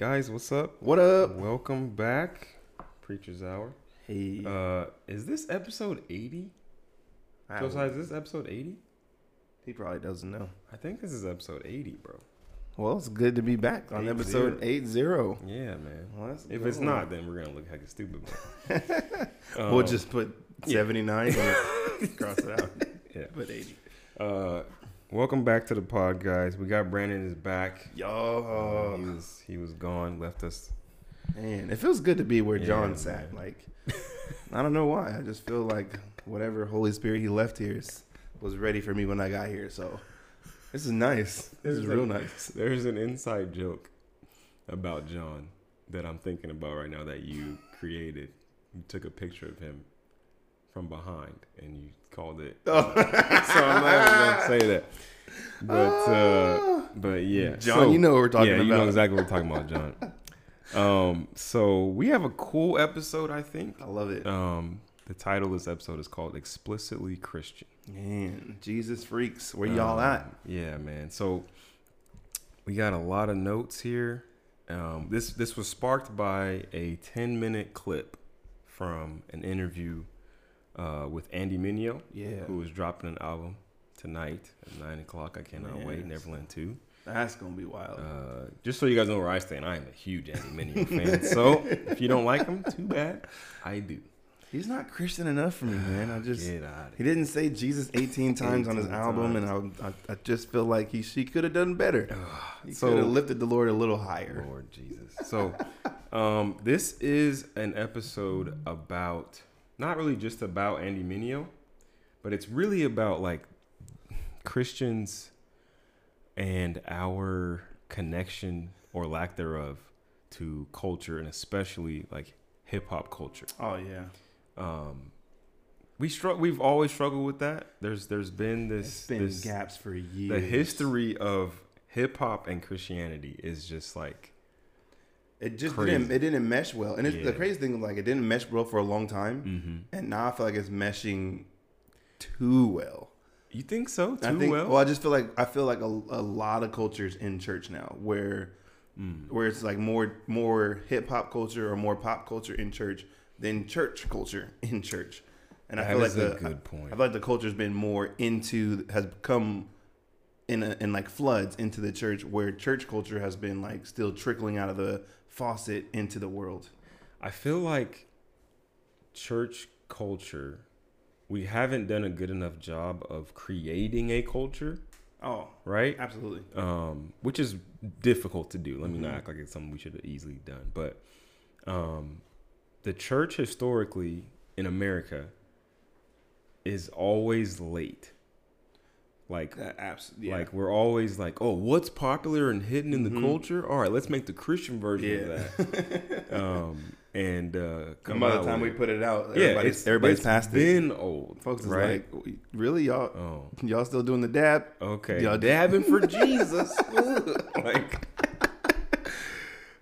All right, hey guys, what's up? What up? Welcome back, Preacher's Hour. Hey, Uh, is this episode eighty? Josiah, is this episode eighty? he probably doesn't know. I think this is episode eighty, bro. Well, it's good to be back on Eight episode zero. eight zero. Yeah, man. Well, If it's not, then we're gonna look like a stupid. man. we'll Um, just put yeah. seventy nine and cross it out. yeah. Put eighty. Uh, welcome back to the pod, guys. We got Brandon is back. Uh, he Yo, was he was gone, left us. man, it feels good to be where Yeah, John sat. man. Like, I don't know why. I just feel like whatever Holy Spirit he left here is, was ready for me when I got here. So this is nice. This is real a- nice. There's an inside joke about John that I'm thinking about right now that you created. You took a picture of him from behind and you called it. Oh. so I'm not even gonna say that. But uh, but yeah, John, So- you know what we're talking yeah, about. you know exactly what we're talking about, John. Um, so we have a cool episode, I think. I love it. Um, the title of this episode is called "Explicitly Christian." Man, Jesus freaks, where y'all Um, at? Yeah, man. So we got a lot of notes here. Um, this this was sparked by a 10 minute clip from an interview uh, with Andy Mineo, Yeah, who is dropping an album tonight at nine o'clock. I cannot wait. Neverland Two. that's gonna be wild. Uh, just so you guys know where I stand, I am a huge Andy Mineo fan. So if you don't like him, too bad. I do. He's not Christian enough for me, man. I just Get out he didn't say Jesus 18 times on his 18 album, and I, I, I just feel like he she could have done better. He So- could have lifted the Lord a little higher. Lord Jesus. So, um, this is an episode about not really just about Andy Mineo, but it's really about like Christians and our connection or lack thereof to culture and especially like hip hop culture. Oh yeah, Um, we struggle. We've always struggled with that. There's there's been this it's been this gaps for years. the history of hip hop and Christianity is just like it just crazy. didn't it didn't mesh well, and it's, Yeah. the crazy thing like it didn't mesh well for a long time, mm-hmm. and now I feel like it's meshing too well. You think so? Too I think. well? Well, I just feel like I feel like a, a lot of cultures in church now where Mm. where it's like more more hip hop culture or more pop culture in church than church culture in church. And I That feel like the good point. I feel like the culture's been more into has come in a, in like floods into the church where church culture has been like still trickling out of the faucet into the world. I feel like church culture, we haven't done a good enough job of creating a culture, Oh, right? absolutely. Um, which is difficult to do. Let me not Mhm. act like it's something we should have easily done. But um, the church historically in America is always late. Like yeah. Like we're always like, oh, what's popular and hidden in the Mhm. culture? All right, let's make the Christian version yeah. of that. Um, and uh, and by the time we it. put it out, yeah, everybody's, it's, everybody's it's past it. been old, Folks is right? like, really, y'all, oh, y'all still doing the dab? okay, Y'all- dabbing for Jesus, like,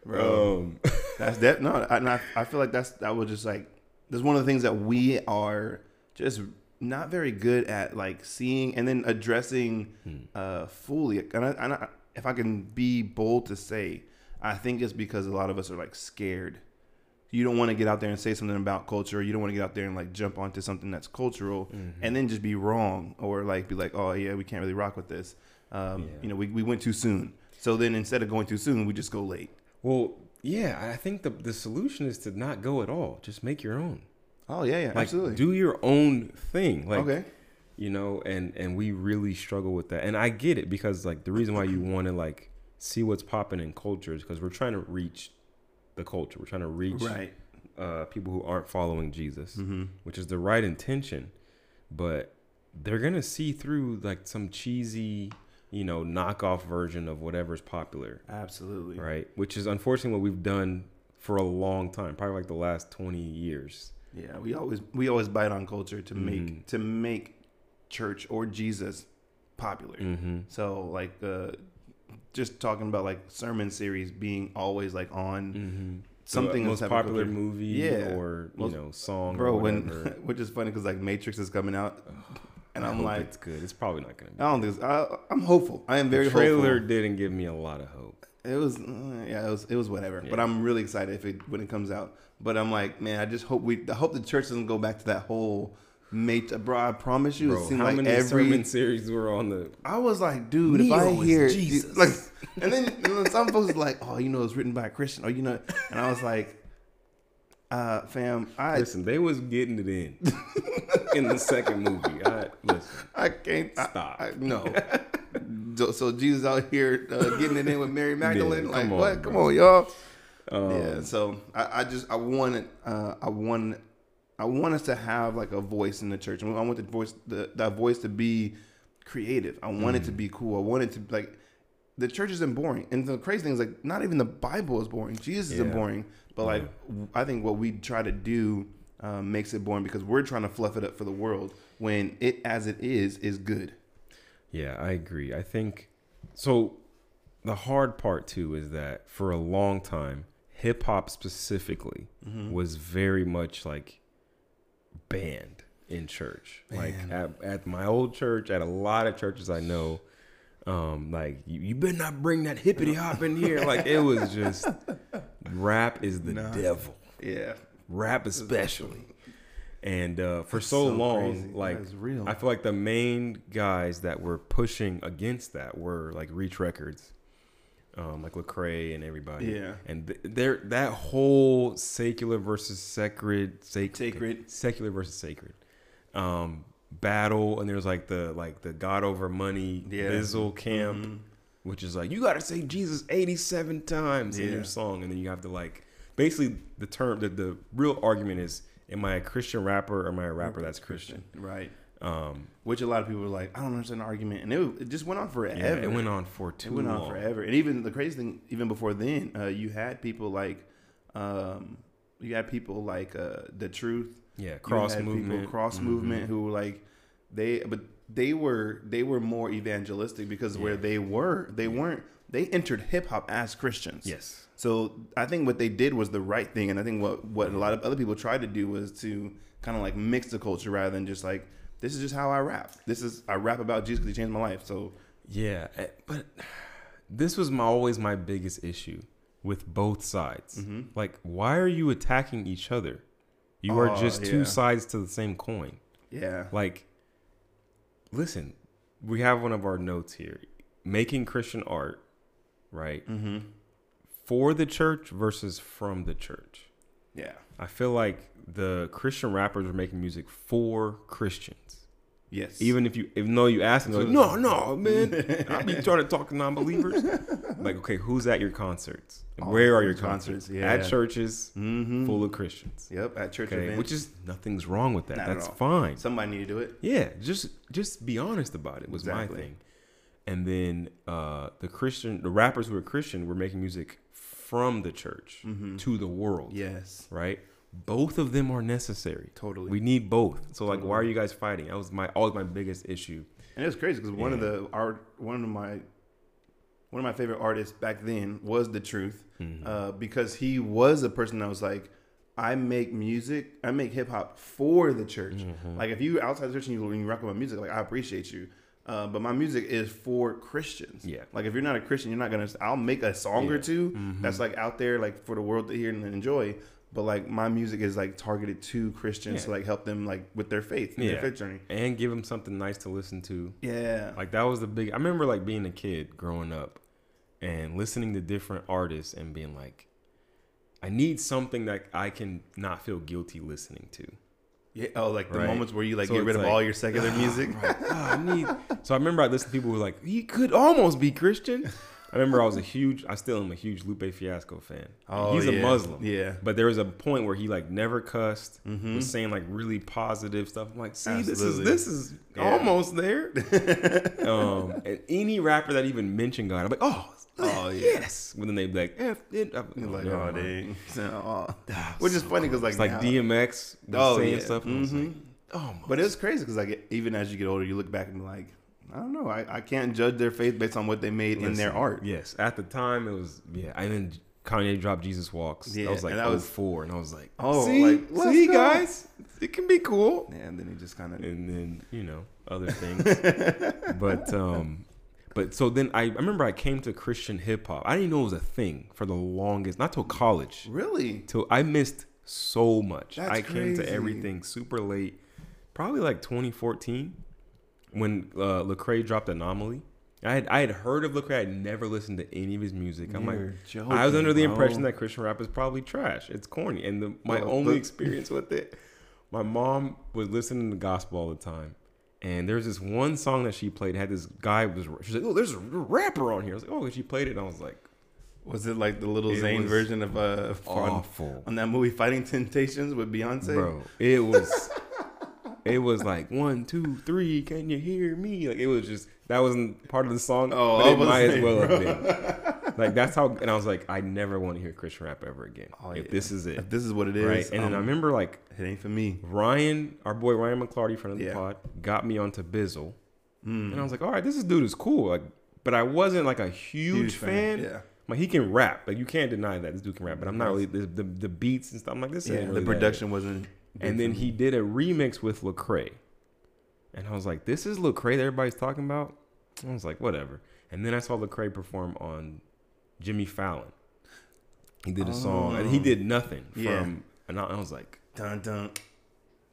Bro. um, That's that. No, I, I, I feel like that's that was just like that's one of the things that we are just not very good at, like seeing and then addressing Hmm. uh, fully. And, I, and I, if I can be bold to say, I think it's because a lot of us are like scared. You don't want to get out there and say something about culture. You don't want to get out there and like jump onto something that's cultural mhm. and then just be wrong or like be like, oh yeah, we can't really rock with this. Um, Yeah. You know, we, we went too soon. So then instead of going too soon, we just go late. well, yeah, I think the the solution is to not go at all. Just make your own. Oh yeah, yeah, Like, absolutely. do your own thing. Like, okay. you know and and we really struggle with that and i get it because like the reason why you want to like see what's popping in culture is because we're trying to reach the culture we're trying to reach Right. uh, people who aren't following jesus Mm-hmm. which is the right intention but they're gonna see through like some cheesy you know knockoff version of whatever's popular Absolutely. right which is unfortunately what we've done for a long time probably like the last 20 years Yeah, we always we always bite on culture to make to make church or Jesus popular. mm-hmm. So like uh, just talking about like sermon series being always like on Mm-hmm. something the that's most popular movie Yeah. or you Most- know song bro. or When which is funny because like Matrix is coming out, and I I'm like, it's good. It's probably not gonna be. I don't think. I, I'm hopeful. I am very the trailer hopeful. didn't give me a lot of hope. It was uh, yeah, it was it was whatever. But I'm really excited if it when it comes out. But I'm like, man, I just hope we I hope the church doesn't go back to that whole mate. Bro, I promise you, Bro, it seemed how like many every sermon series were on the? I was like, dude, if I hear Jesus. like, and then, and then some folks was like, oh, you know, it's written by a Christian, or you know, and I was like, uh, fam, I Listen, they was getting it in in the second movie. I listen. I can't Stop. I, no. So- so Jesus out here uh, getting it in with Mary Magdalene, Yeah, like on, what? Come on, y'all. Um, yeah. So I, I just I wanted uh, I want I want us to have like a voice in the church. I want the voice the, that voice to be creative. I want it to be cool. I want it to like the church isn't boring. And the crazy thing is like not even the Bible is boring. Jesus isn't boring. But like I think what we try to do um, makes it boring because we're trying to fluff it up for the world when it as it is is good. Yeah, I agree. I think so. The hard part too is that for a long time, hip hop specifically Mm-hmm. was very much like banned in church. Like at, at my old church, at a lot of churches I know, um, like you, you better not bring that hippity hop in here. Like it was just rap is the Nah. devil. Yeah. Rap especially. And uh, for so, so long, crazy. like. I feel like the main guys that were pushing against that were like Reach Records, um, like Lecrae and everybody. Yeah. And th- there, that whole secular versus sacred, sac- Sacred. secular versus sacred, um, battle, and there's like the like the God over money Yeah. Bizzle camp, Mhm. which is like you got to say Jesus 87 times in your song, and then you have to like basically the term the, the real argument is am I a Christian rapper or am I a rapper that's Christian? Right. Um, Which a lot of people were like, I don't understand the argument, and it, it just went on forever. yeah, it went on for too It went on forever, and even the crazy thing, even before then, uh, you had people like, um, you had people like uh, the Truth, Yeah, cross had people, movement, cross Mhm. movement, who were like, they, but they were they were more evangelistic because where they were, they weren't. They entered hip hop as Christians. Yes, So I think what they did was the right thing, and I think what what a lot of other people tried to do was to kind of like mix the culture rather than just like this is just how I rap. This is I rap about Jesus because he changed my life. So yeah, eh, but this was my always my biggest issue with both sides. Mhm. Like, why are you attacking each other? You are Oh, just two sides to the same coin. yeah, Like, listen, we have one of our notes here: making Christian art, right, mm-hmm. for the church versus from the church. Yeah, I feel like the Christian rappers were making music for Christians. yes. Even if you, even though you ask them, like, no, no, man, I be trying to talk to non-believers. like, okay, who's at your concerts? Oh, Where are your concerts, concerts? yeah. At churches mm-hmm. full of Christians. Yep, at church Okay, events. which is nothing's wrong with that. Not at That's all. fine. somebody need to do it. Yeah, just just be honest about it was Exactly. my thing. And then uh, the Christian, the rappers who were Christian were making music from the church Mhm. to the world. Yes, Right. Both of them are necessary. totally. We need both. So like, why are you guys fighting? That was my always my biggest issue. And it was crazy because one of the art, one of my, one of my favorite artists back then was the Truth, Mhm. uh, because he was a person that was like, I make music, I make hip hop for the church. Mhm. Like if you outside the church and you, you rock my music, like I appreciate you. Uh, but my music is for Christians. Yeah. Like if you're not a Christian, you're not gonna. I'll make a song or Yeah. two Mhm. that's like out there, like for the world to hear and enjoy. But like my music is like targeted to Christians to like help them like with their faith, Yeah. their faith journey. and give them something nice to listen to. Yeah. Like that was the big. I remember like being a kid growing up, and listening to different artists and being like, I need something that I can not feel guilty listening to. Yeah. Oh, like the Right. moments where you like So get rid of like, all your secular music. Right. Ah, I need. So I remember I listened to people who were like, he could almost be Christian. I remember I was a huge. I still am a huge Lupe Fiasco fan. Oh, He's yeah. a Muslim. Yeah. But there was a point where he like never cussed, Mhm. was saying like really positive stuff. I'm like, see, Absolutely. this is this is Yeah. almost there. um, and any rapper that even mentioned God, I'm like, oh, Oh, yes. But then they be like, F it. I'm like, oh dang. Oh. Which is funny because like, It's like now- DMX was Oh, saying yeah. stuff. I Mhm. like, oh. But it's crazy because like even as you get older, you look back and be like, I don't know, I, I can't judge their faith based on what they made in their art. Yes, at the time it was yeah, and then Kanye dropped Jesus Walks. Yeah, that was like and that was- 04, and I was like, Oh, see, like, see, go. guys, it can be cool. Yeah, and then he just kind of And then you know, other things. but um, but so then I, I remember I came to Christian hip hop. I didn't know it was a thing for the longest, not till college. Really? Till I missed so much. That's I came to everything super late, probably like 2014 when uh, Lecrae dropped Anomaly. I had I had heard of Lecrae. I had never listened to any of his music. I'm like, You're joking, I was under the bro. impression that Christian rap is probably trash. It's corny. And the, my only experience with it, my mom was listening to gospel all the time. And there's this one song that she played. Had this guy was she's like, oh, there's a rapper on here. I was like, oh, and she played it, and I was like, Was it like the little It Zane version of uh on, awful, on that movie Fighting Temptations with Beyonce? bro. It was, it was like one, two, three. Can you hear me? Like it was just that wasn't part of the song. Oh, but it might as saying, well have been. Like that's how. And I was like, I never want to hear Christian rap ever again. Oh, if yeah. this is it, If this is what it is, right? And then I um, remember like it ain't for me. Ryan, our boy Ryan McClarty, friend of the Yeah. pod, got me onto Bizzle, Mm. and I was like, all right, this is dude is cool. Like, but I wasn't like a huge, fan. Yeah. Like he can rap, like you can't deny that this dude can rap. But I'm not really the the, the beats and stuff. I'm like this. Yeah, ain't the really that production wasn't. And then he did a remix with Lecrae, and I was like, this is Lecrae that everybody's talking about. I was like, whatever. And then I saw Lecrae perform on Jimmy Fallon. He did a song, and he Oh. did nothing Yeah. from. And I, I was like, dun dun,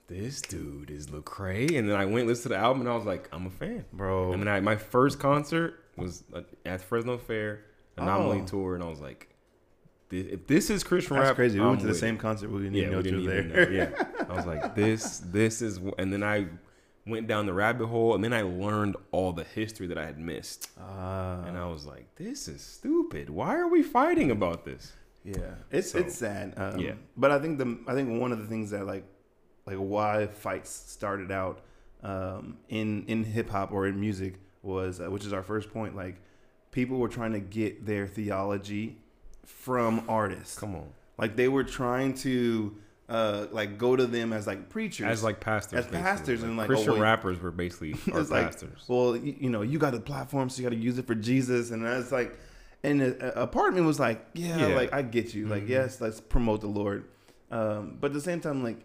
this dude is Lecrae, and then I went and listened to the album, and I was like, I'm a fan. bro. And then I, my first concert was uh, at Fresno Fair Anomaly Oh. tour, and I was like, "Thi- if this is Christian That's rap, crazy. We I'm went to the same it." concert. We didn't Yeah, even know we didn't even there. know. Yeah, I was like, this, this is, and then I went down the rabbit hole, and then I learned all the history that I had missed, Ah, and I was like, this is stupid. Why are we fighting about this? yeah, it's So, it's sad. Um, yeah. but I think the I think one of the things that like like why fights started out um, in in hip hop or in music was uh, which is our first point. Like people were trying to get their theology from artists. Come on, Like they were trying to uh, like go to them as like preachers, as like pastors, As basically. pastors and, like, oh, Christian wait. rappers were basically our like, pastors. well, you, know, you got a platform, so you got to use it for Jesus, and that's like, and a, a part of me was like, yeah, Yeah. like I get you, like Mhm. yes, let's promote the Lord, um, but at the same time, like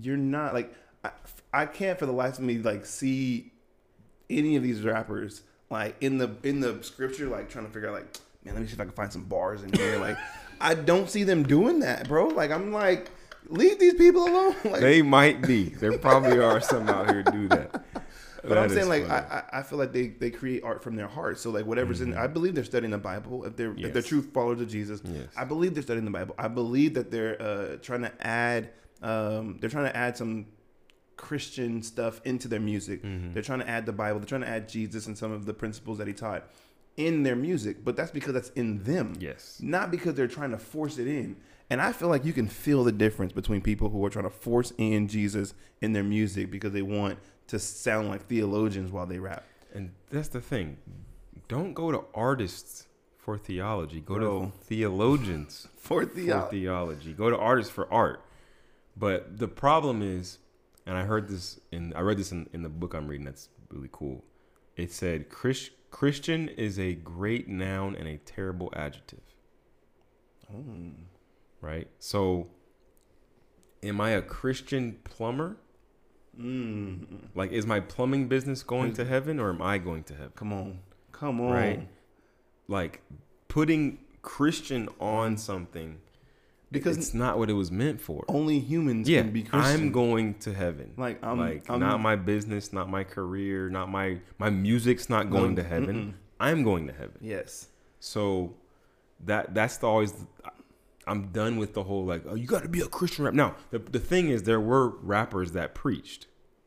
you're not like I, I can't for the life of me like see any of these rappers like in the in the scripture like trying to figure out like man let me see if I can find some bars in here like I don't see them doing that bro like I'm like leave these people alone like they might be. There probably are some out here do that. But I'm saying like. I, I I feel like they, they create art from their heart. So like whatever's in I believe they're studying the Bible. If they're if they're Mm-hmm. True followers of Jesus, Yes. I believe they're studying the Bible. I believe that they're uh, trying to add um, they're trying to add some Christian stuff into their music. Mm-hmm. They're trying to add the Bible. They're trying to add Jesus and some of the principles that he taught in their music. But that's because that's in them Yes. not because they're trying to force it in. And I feel like you can feel the difference between people who are trying to force in Jesus in their music because they want to sound like theologians while they rap. And that's the thing. Don't go to artists for theology. Go Bro. to theologians For for theology. Go to artists for art. But the problem is, and I heard this in I read this in, in the book I'm reading that's really cool. It said Chris, Christian is a great noun and a terrible adjective. Mm. Right? So am I a Christian plumber? Mm. Like is my plumbing business going to heaven or am I going to heaven? Come on. Come on. Right. Like putting Christian on something Because it's not what it was meant for. only humans yeah, can be Christian. I'm going to heaven. Like, I'm- like I'm- not my business, not my career, not my my music's not going No, to heaven. mm-mm. I'm going to heaven. Yes. So that that's the always. I'm done with the whole like oh you got to be a Christian rap. Now the the thing is there were rappers that preached.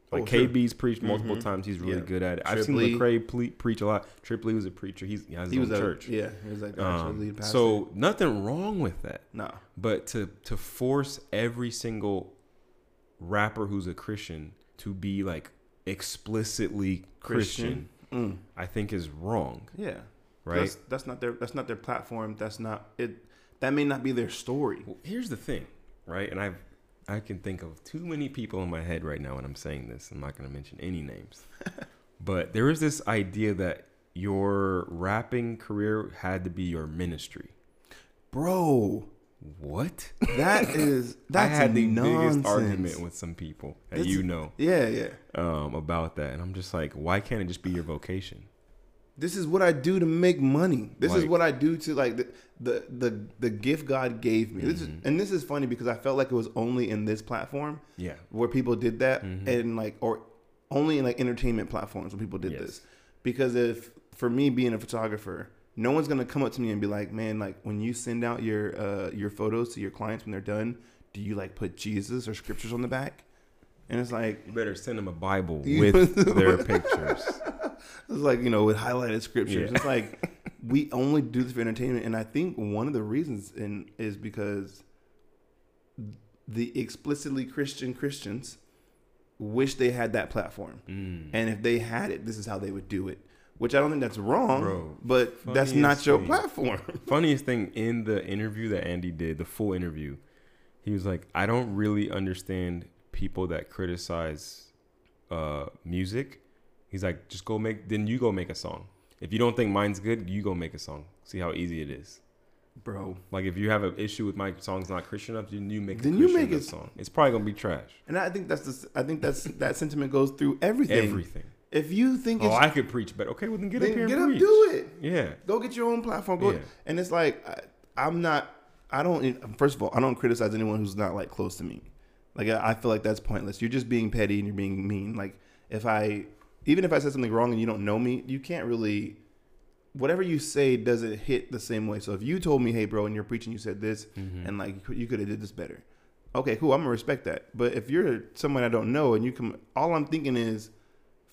Like Oh, sure. KB's preached multiple Mhm. times. He's really Yeah. good at it. I've seen Trip Lee. Lecrae ple- preach a lot. Triple E was a preacher. He's, he He was a church. Yeah, he was like Um, lead pastor. so nothing wrong with that. No. But to to force every single rapper who's a Christian to be like explicitly Christian, Mm. I think is wrong, Yeah. right? That's, that's not their that's not their platform. That's not it. That may not be their story. Well, here's the thing, right? And I I can think of too many people in my head right now when I'm saying this. I'm not going to mention any names. but there is this idea that your rapping career had to be your ministry. Bro, what? That is I that's had the nonsense. biggest argument with some people that This- you know Yeah, yeah. um, about that, and I'm just like, why can't it just be your vocation? This is what I do to make money. This is what I do to like the the the, the gift God gave me. This is, Mm-hmm. and this is funny because I felt like it was only in this platform Yeah, where people did that, Mhm. and like or only in like entertainment platforms where people did Yes. this. Because if for me being a photographer, no one's gonna come up to me and be like, "Man, like when you send out your uh, your photos to your clients when they're done, do you like put Jesus or scriptures on the back?" And it's like you better send them a Bible with their pictures. It's like you know with highlighted scriptures. Yeah. It's like we only do this for entertainment, and I think one of the reasons in is because the explicitly Christian Christians wish they had that platform, Mm. and if they had it, this is how they would do it. Which I don't think that's wrong, Bro, but that's not your thing. platform. Funniest thing in the interview that Andy did, the full interview, he was like, I don't really understand people that criticize uh, music. He's like, just go make, then you go make a song. If you don't think mine's good, you go make a song. See how easy it is. Bro, Like if you have an issue with my song's not Christian enough, then you make a Then you make it- song. It's probably gonna be trash. and I think that's the, I think that's that sentiment goes through everything. Everything. If you think Oh, I could preach, but okay, well then get then up here and get up, preach. do it. Yeah. Go get your own platform. Go, Yeah. and it's like I, I'm not. I don't. First of all, I don't criticize anyone who's not like close to me. Like I, I feel like that's pointless. You're just being petty and you're being mean. Like if I, even if I said something wrong and you don't know me, you can't really. Whatever you say doesn't hit the same way. So if you told me, "Hey, bro," and you're preaching, you said this, Mhm. and like you could have did this better. Okay, cool. I'm gonna respect that. But if you're someone I don't know and you come, all I'm thinking is,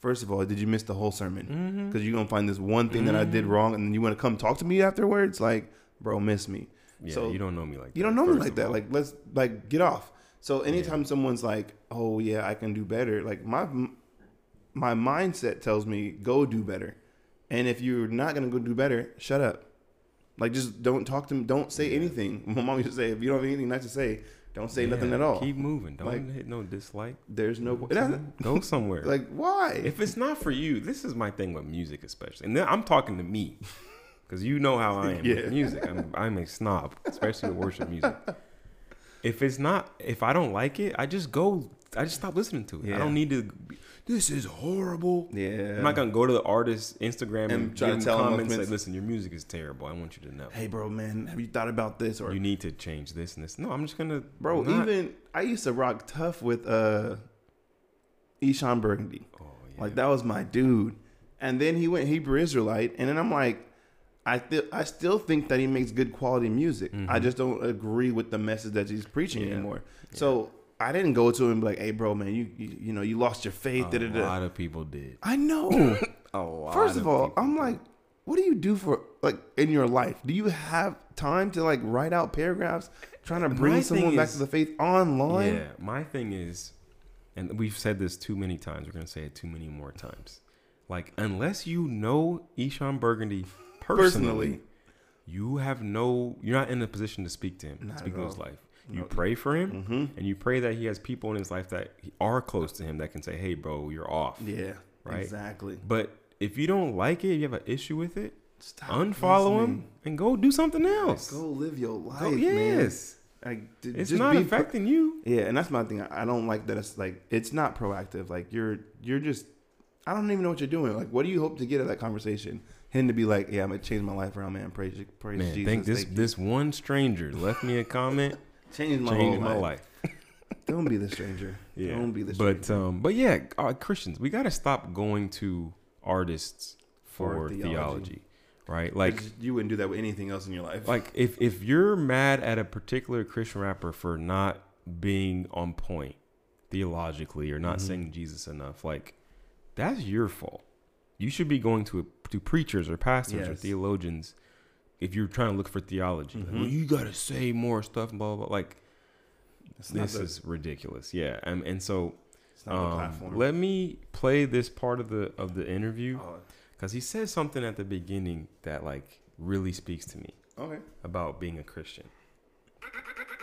first of all, did you miss the whole sermon? Because you're gonna find this one thing that I did Mhm. wrong, and then you want to come talk to me afterwards. Like, bro, miss me. Yeah, So, you don't know me like that. You don't know me like that. all. Like, let's like get off. So anytime someone's like, "Oh yeah, I can do better," like my my mindset tells me go do better. And if you're not gonna go do better, shut up. Like, just don't talk to me. Don't say Yeah. anything. My mom used to say, if you don't have anything nice to say, don't say nothing at all. Keep moving. Don't Like- hit no dislike. There's no. Go it doesn't- some- Go somewhere. Like, why? if it's not for you, this is my thing with music, especially. And then I'm talking to me, because you know how I am Yeah. with music. I'm, I'm a snob, especially with worship music. If it's not, if I don't like it, I just go. I just stop listening to it. Yeah. I don't need to. Be- This is horrible. yeah. I'm not gonna go to the artist's Instagram and, And try to give him tell him comments. what Like, listen, your music is terrible. I want you to know. hey, bro, man, have you thought about this? Or You need to change this and this. No, I'm just gonna, Bro, not- even I used to rock tough with uh Eshon Burgundy. Oh, yeah. Like that was my dude. And then he went Hebrew Israelite, and then I'm like, I th- I still think that he makes good quality music. I Mhm. just don't agree with the message that he's preaching Yeah. anymore. So I didn't go to him and be like, "Hey, bro, man, you you, you know you lost your faith." A da, da, da." lot of people did. I know. A lot. First of all, I'm did. like, what do you do for like in your life? Do you have time to like write out paragraphs trying to bring My someone back is- to the faith online? Yeah, my thing is, and we've said this too many times. We're gonna say it too many more times. Like, unless you know Eshon Burgundy personally, Personally. you have no. You're not in a position to speak to him, Not speak to his life. You pray for him, Mm-hmm. and you pray that he has people in his life that are close to him that can say, "Hey, bro, you're off." Yeah, Right? exactly. But if you don't like it, you have an issue with it, Stop unfollow him and go do something else. Go live your life, Go- man. yes, Like, d- it's not be pro- affecting you. yeah, and that's my thing. I I don't like that. It's like it's not proactive. Like you're you're just. I don't even know what you're doing. Like, what do you hope to get out of that conversation? Him to be like, "Yeah, I'm gonna change my life around, man. Praise, praise Man, Jesus. think this Thank you." this one stranger left me a comment, changed my changed whole my life. life. Don't be the stranger. Yeah, Don't be the but stranger. um, but yeah, uh, Christians, we got to stop going to artists for, For theology. theology. right? Like, you wouldn't do that with anything else in your life. like if if you're mad at a particular Christian rapper for not being on point theologically or not Mhm. saying Jesus enough, like that's your fault. You should be going to to preachers or pastors or theologians if you're trying to look for theology. Like, Mhm. well, you got to say more stuff, blah blah. blah. Like It's this the- is ridiculous. Yeah, and and so it's not the um, platform. let me play this part of the of the interview Oh, because he says something at the beginning that like really speaks to me okay. about being a Christian.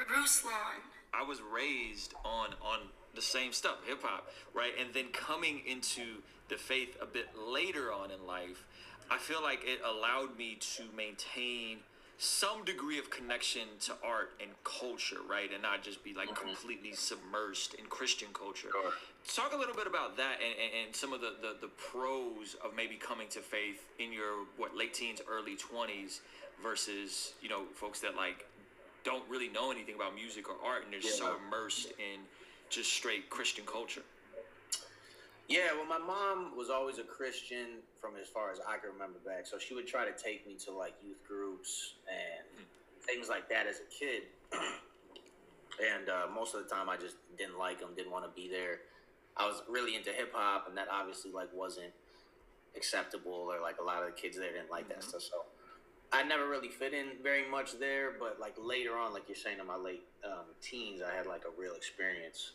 Bruce Lawn. I was raised on on the same stuff, hip hop, right? And then coming into the faith a bit later on in life, I feel like it allowed me to maintain some degree of connection to art and culture, right? And not just be like mm-hmm. completely submersed in Christian culture. Sure. Talk a little bit about that and, and, and some of the, the, the pros of maybe coming to faith in your what late teens, early twenties versus, you know, folks that like don't really know anything about music or art and they're so immersed in just straight Christian culture. Yeah, well, my mom was always a Christian from as far as I can remember back. So she would try to take me to like youth groups and things like that as a kid. and uh, most of the time, I just didn't like them, didn't want to be there. I was really into hip hop, and that obviously like wasn't acceptable, or like a lot of the kids there didn't like that stuff. So I never really fit in very much there. But like later on, like you're saying, in my late um, teens, I had like a real experience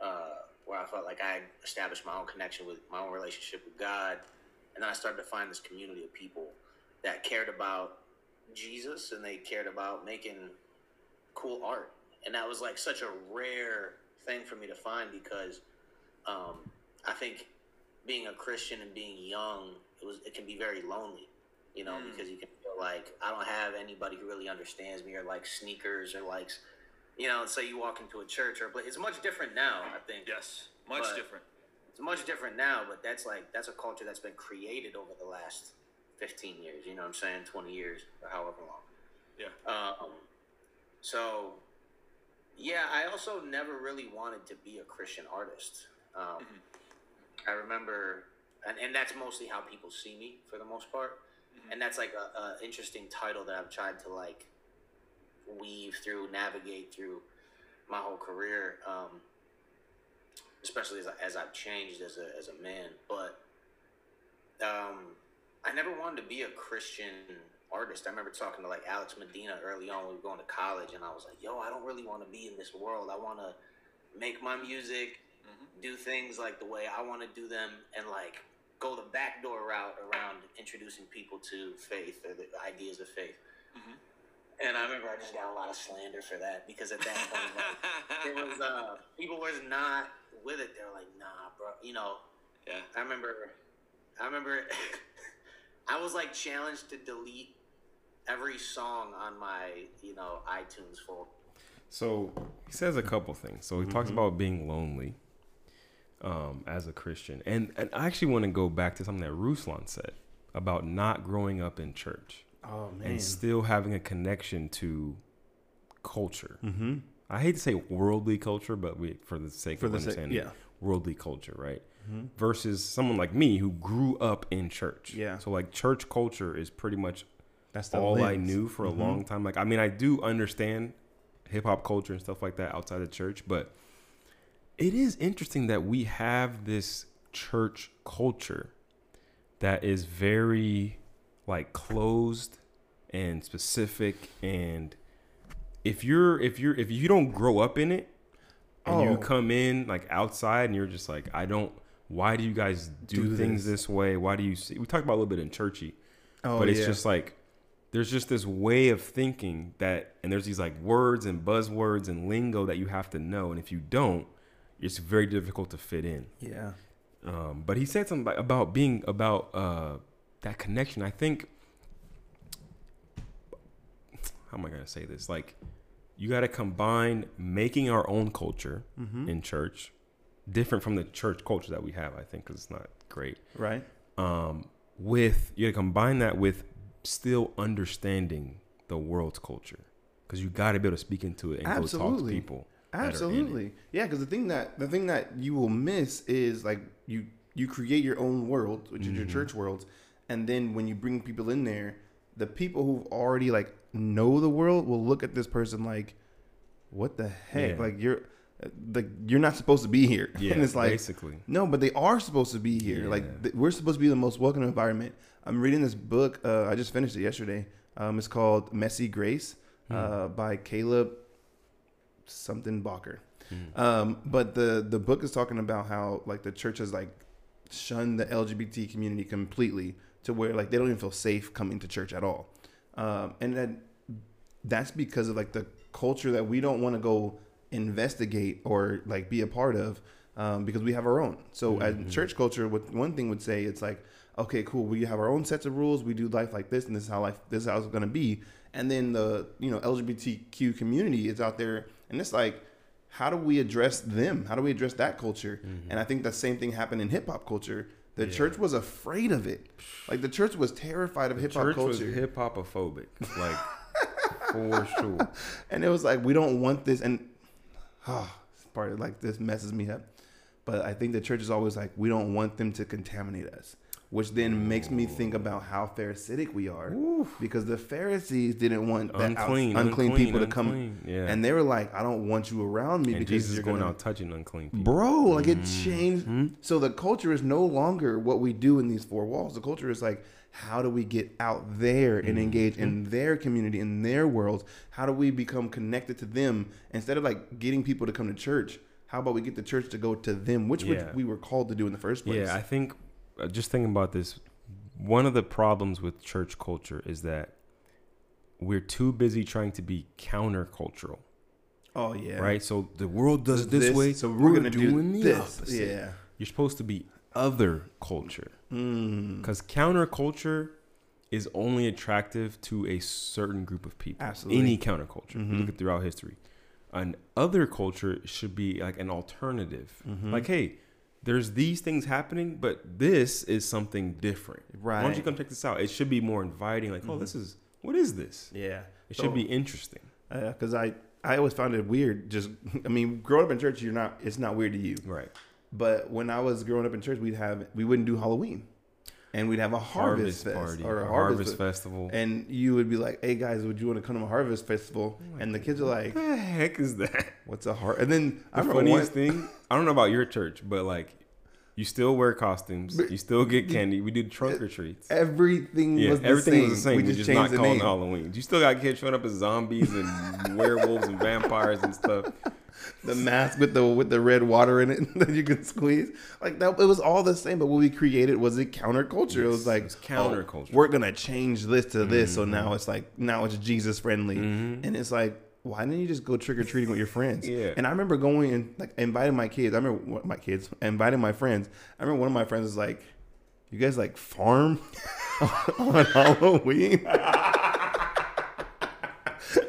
uh, where I felt like I established my own connection with my own relationship with God, and then I started to find this community of people that cared about Jesus and they cared about making cool art, and that was like such a rare thing for me to find because um, I think being a Christian and being young, it was it can be very lonely, you know, Mm. because you can feel like I don't have anybody who really understands me or likes sneakers or likes, you know, say you walk into a church or a place. It's much different now, I think. Yes, much different. It's much different now, but that's like that's a culture that's been created over the last fifteen years. You know what I'm saying? Twenty years or however long. Yeah. Um, so, yeah, I also never really wanted to be a Christian artist. Um, I remember, and, and that's mostly how people see me for the most part. And that's like a, a interesting title that I've tried to like weave through, navigate through my whole career, um, especially as, I, as I've changed as a, as a man. But um, I never wanted to be a Christian artist. I remember talking to like Alex Medina early on when we were going to college, and I was like, "Yo, I don't really want to be in this world. I want to make my music, do things like the way I want to do them, and like go the backdoor route around introducing people to faith or the ideas of faith." And I remember I just got a lot of slander for that because at that point, like, it was uh, people was not with it. They're like, "Nah, bro," you know. yeah. I remember, I remember, I was like challenged to delete every song on my, you know, iTunes folder. So he says a couple things. So he talks about being lonely um, as a Christian, and and I actually want to go back to something that Ruslan said about not growing up in church Oh man. and still having a connection to culture. mm-hmm. I hate to say worldly culture, but we for the sake For of the sake- understanding, yeah. worldly culture, right? Mhm. Versus someone like me who grew up in church. Yeah. So like church culture is pretty much That's all I knew for a Mhm. long time. Like, I mean, I do understand hip hop culture and stuff like that outside of church, but it is interesting that we have this church culture that is very like closed and specific and if you're if you're if you don't grow up in it and you Oh. come in like outside and you're just like I don't why do you guys do, Do things this. this way why do you see we talked about a little bit in churchy Oh, but it's yeah. just like there's just this way of thinking that and there's these like words and buzzwords and lingo that you have to know and if you don't it's very difficult to fit in yeah. um, but he said something about- about being about uh, that connection i think how am i going to say this like you got to combine making our own culture Mm-hmm. in church different from the church culture that we have i think because it's not great Right. um, with you got to combine that with still understanding the world's culture because you got to be able to speak into it and go talk to people. that are in it. Absolutely. Yeah, because the thing that the thing that you will miss is like you you create your own world, which is your Mhm. church world and then when you bring people in there, the people who've already like know the world will look at this person like, "What the heck? Yeah. Like you're like you're not supposed to be here." Yeah, and it's like basically. no, but they are supposed to be here. Yeah. Like th- we're supposed to be the most welcome environment. I'm reading this book. Uh, I just finished it yesterday. Um, it's called Messy Grace uh, by Caleb something Balker. Um, but the the book is talking about how like the church has like shunned the LGBT community completely to where like they don't even feel safe coming to church at all. Um, and then that's because of like the culture that we don't want to go investigate or like be a part of um, because we have our own. So as church culture, what one thing would say it's like, okay, cool, we have our own sets of rules. We do life like this, and this is how life this is how it's going to be. and then the you know LGBTQ community is out there, and it's like, how do we address them? How do we address that culture? And I think the same thing happened in hip hop culture. The church was afraid of it. Like the church was terrified of hip hop Church was culture. hip hopophobic, like for sure. and it was like we don't want this and oh, part of like this messes me up but i think the church is always like we don't want them to contaminate us which then makes me think about how pharisaic we are because the pharisees didn't want that Unclean, unclean, unclean, people to come yeah. and they were like i don't want you around me And because Jesus is you're going gonna out touching unclean people. bro like it Mm-hmm. changed so the culture is no longer what we do in these four walls the culture is like how do we get out there and engage Mm-hmm. in their community in their world how do we become connected to them instead of like getting people to come to church how about we get the church to go to them which Yeah. we were called to do in the first place Yeah, I think uh, just thinking about this, one of the problems with church culture is that we're too busy trying to be countercultural, oh yeah right? So the world does it This- this, way, so we're gonna do doing the this. opposite. Yeah. You're supposed to be other culture Mm. because counterculture is only attractive to a certain group of people. Absolutely. Any counterculture. Mhm. look at throughout history. An other culture should be like an alternative. Mm-hmm. Like, hey, there's these things happening, but this is something different. Why don't you come check this out? It should be more inviting. Like, oh, this is what is this? yeah It should be interesting. because I I always found it weird. Just I mean, growing up in church, you're not. It's not weird to you. Right. But when I was growing up in church, we'd have we wouldn't do Halloween, and we'd have a harvest, fest party or a harvest, harvest fe- festival. and you would be like, "Hey guys, would you want to come to a harvest festival?" Oh and the kids are like, what the heck is that? "What's a har?" And then The funniest one, thing, I don't know about your church, but like, you still wear costumes. You still get candy. We did trunk or treats. everything Yeah, was the everything same. was the same. We We just just not the calling name. Halloween. You still got kids showing up as zombies and werewolves and vampires and stuff. the mask with the with the red water in it that you can squeeze. Like that, it was all the same. But what we created was a counterculture. it was like it's oh, counterculture. oh, we're gonna change this to this, so mm-hmm. now it's like now it's Jesus friendly, mm-hmm. and it's like. Why didn't you just go trick or treating with your friends? Yeah. And I remember going and like inviting my kids. I remember what- my kids inviting my friends. I remember one of my friends was like, "You guys like farm on Halloween?"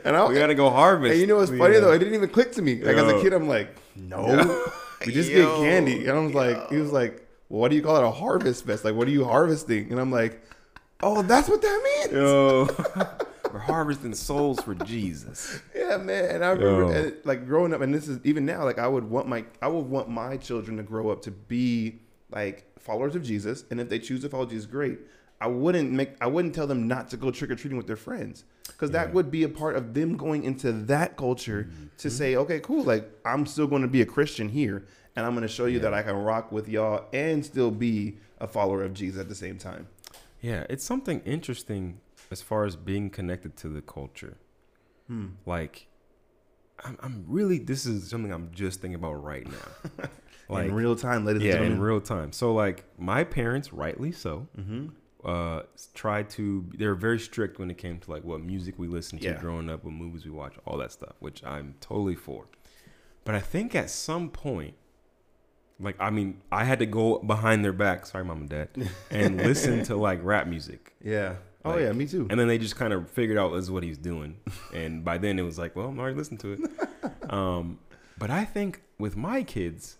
and I We gotta go harvest. and you know what's funny uh, though? It didn't even click to me. Like as a kid, I'm like, no, we just get candy. And I was like, he was like, well, what do you call it? A harvest fest? Like, what are you harvesting? And I'm like, oh, that's what that means. Yo, we're harvesting souls for Jesus. Yeah, man. And I remember, Yo. and, like growing up, and this is even now. Like, I would want my, I would want my children to grow up to be like followers of Jesus, and if they choose to follow Jesus, great. I wouldn't make, I wouldn't tell them not to go trick or treating with their friends, because that would be a part of them going into that culture to mm-hmm. say, okay, cool. Like, I'm still going to be a Christian here, and I'm going to show you that I can rock with y'all and still be a follower of Jesus at the same time. Yeah, it's something interesting as far as being connected to the culture. Hmm. Like, I'm, I'm really. This is something I'm just thinking about right now. Like, in real time, ladies and yeah, gentlemen. in real time. So like my parents, rightly so, Mm-hmm. uh, tried to. They were very strict when it came to like what music we listened to Yeah. growing up, what movies we watch, all that stuff, which I'm totally for. But I think at some point, like I mean, I had to go behind their back. Sorry, mom and dad, and listen to like rap music. yeah. Oh Like, yeah, me too. And then they just kind of figured out this is what he's doing. And by then it was like, well, I'm already listening to it. Um, but I think with my kids,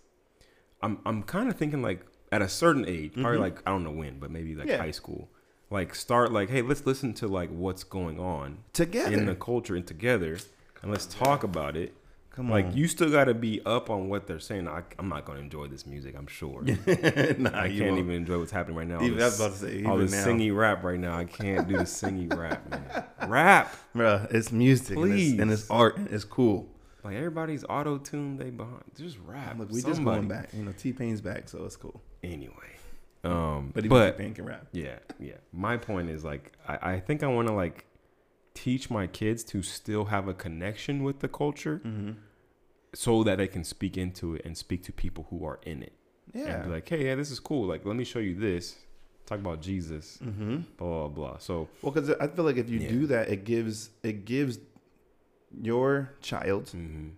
I'm I'm kind of thinking like at a certain age, probably like I don't know when, but maybe like Mm-hmm. Yeah. high school. Like start like, hey, let's listen to like what's going on Together. in the culture and together, and let's talk about it. Come Like on. you still got to be up on what they're saying. I, I'm not going to enjoy this music. I'm sure. nah, I can't won't. even enjoy what's happening right now. Even- I was this- about to say, all this now. singy rap right now. I can't do the singy rap, man. Rap. Bruh, it's music and it's, and it's art and it's cool. Like everybody's auto tuned. They behind. Just rap. Look, we just Somebody. going back. You know, T Pain's back, so it's cool. Anyway. Um, But but, even T Pain can rap. yeah, yeah. My point is like I, I think I want to like teach my kids to still have a connection with the culture, Mm-hmm. So that they can speak into it and speak to people who are in it. Yeah. And be like, hey, yeah, this is cool. Like, let me show you this. Talk about Jesus. mm-hmm. Blah blah blah. So Well, because I feel like if you Yeah. do that, it gives it gives your child mhm.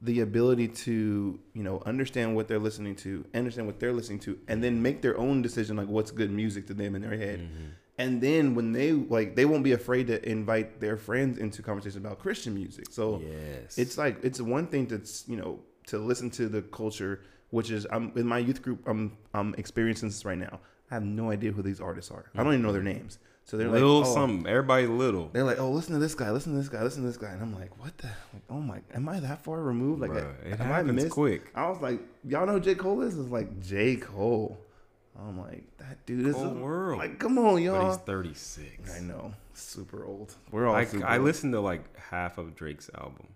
the ability to you know understand what they're listening to, understand what they're listening to, and then make their own decision like what's good music to them in their head. Mm-hmm. And then when they like, they won't be afraid to invite their friends into conversation about Christian music. So Yes. it's like it's one thing to you know to listen to the culture, which is I'm in my youth group. I'm I'm experiencing this right now. I have no idea who these artists are. I don't even know their mm-hmm. names. So they're little like, oh, something. Everybody little. they're like, oh, listen to this guy, listen to this guy, listen to this guy, and I'm like, what the? Like, oh my, am I that far removed? Like, Bruh, it am I missed? quick. I was like, y'all know J Cole is? It's like J Cole. I'm like, that dude is Whole a- world. Like, come on, y'all. But he's 36. I know, super old. We're all I, I old. listened to like half of Drake's album.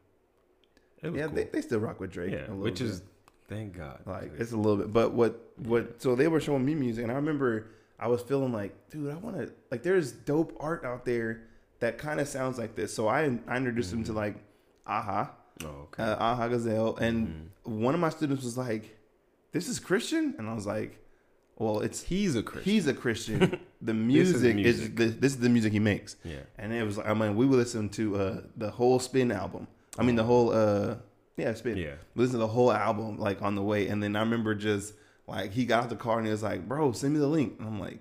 It was Yeah, cool. they, they still rock with Drake. yeah, a little which bit. is thank God. Like it's a little bit. But what what? So they were showing me music, and I remember I was feeling like, dude, I want to like. There's dope art out there that kind of sounds like this. So I I introduced them to Mm-hmm. like Aha, oh, okay. uh, Aha Gazelle, and Mm-hmm. one of my students was like, "This is Christian," and I was like, "Well, it's he's a Christian. he's a Christian. The This is music is, the, this is the music he makes." yeah. And it was like, I mean, we would listen to uh, the whole Spin album. I mean, the whole, uh, yeah, Spin. Yeah. Listen to the whole album like on the way, and then I remember just like he got out the car and he was like, "Bro, send me the link." And I'm like,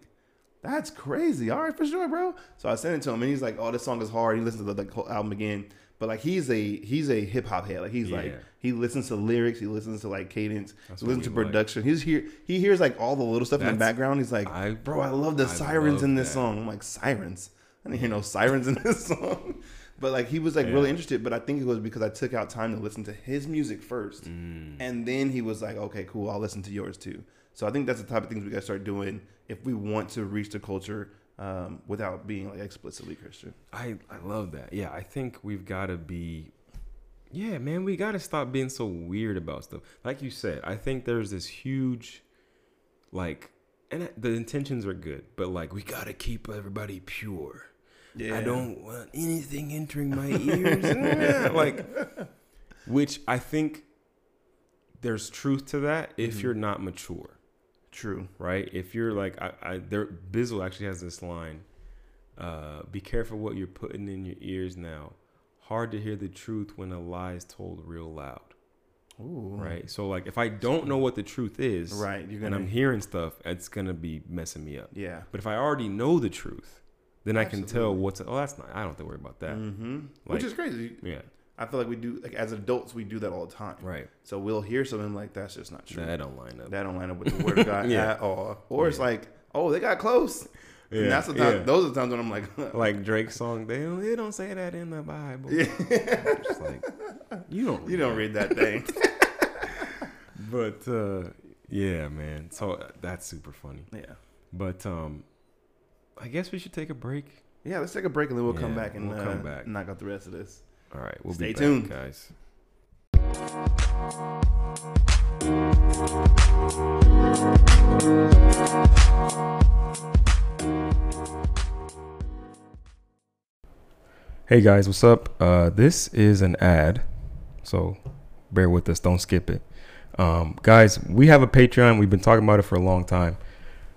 "That's crazy." All right, for sure, bro. So I sent it to him, and he's like, "Oh, this song is hard." He listened to the like, whole album again, but like he's a he's a hip hop head. Like he's like he listens to lyrics, he listens to like cadence, That's he listens to we like. production. He's here. He hears like all the little stuff in the background. He's like, I- "Bro, I love the I sirens love in this that. song." I'm like, "Sirens." I didn't hear no sirens in this song. But like he was like really interested, but I think it was because I took out time to listen to his music first. Mm. And then he was like, Okay, cool, I'll listen to yours too. So I think that's the type of things we gotta start doing if we want to reach the culture um, without being like explicitly Christian. I I love that. Yeah, I think we've got to be. Yeah, man, we got to stop being so weird about stuff. Like you said, I think there's this huge, like, and the intentions are good, but like we got to keep everybody pure. Yeah. I don't want anything entering my ears. Like, which I think there's truth to that if you're not mature True. right? If you're like, I, I there, Bizzle actually has this line: uh, "Be careful what you're putting in your ears now. Hard to hear the truth when a lie is told real loud." Ooh. Right. So like, if I don't know what the truth is, Right, you're and gonna- I'm hearing stuff, it's gonna be messing me up. Yeah. But if I already know the truth, then I can tell what's. Oh, that's not. I don't have to worry about that. Mm-hmm. Like- Which is crazy. Yeah. I feel like we do like as adults we do that all the time. Right. So we'll hear something like that's just not true. That don't line up. that don't line up with the word of God Yeah. at all. Or it's like, oh, they got close. Yeah, And that's the time. yeah. Those are the times when I'm like, like Drake's song, they don't, they don't say that in the Bible. Yeah. Just like you don't. you don't read that thing. But uh, yeah, man. So uh, that's super funny. yeah. But um, I guess we should take a break. Yeah, let's take a break and then we'll come back and we'll uh, come back. knock out the rest of this. All right, we'll Stay be back, tuned. guys. Hey guys, what's up? Uh, this is an ad, so bear with us. Don't skip it. Um, guys, we have a Patreon. We've been talking about it for a long time.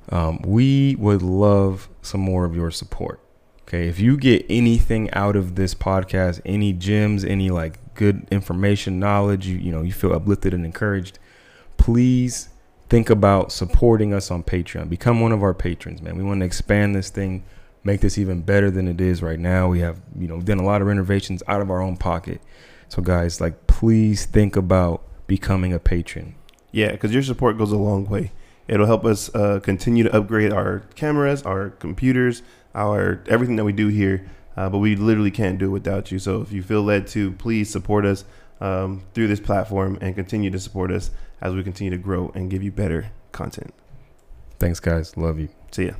Um, we would love some more of your support. Okay, if you get anything out of this podcast, any gems, any like good information, knowledge, you you know, you feel uplifted and encouraged, please think about supporting us on Patreon. Become one of our patrons, man. We want to expand this thing, make this even better than it is right now. We have, you know, done a lot of renovations out of our own pocket. So guys, like please think about becoming a patron. Yeah, because your support goes a long way. It'll help us uh, continue to upgrade our cameras, our computers, our everything that we do here. Uh, but we literally can't do it without you. So if you feel led to, please support us um, through this platform and continue to support us as we continue to grow and give you better content. Thanks guys. Love you. See ya.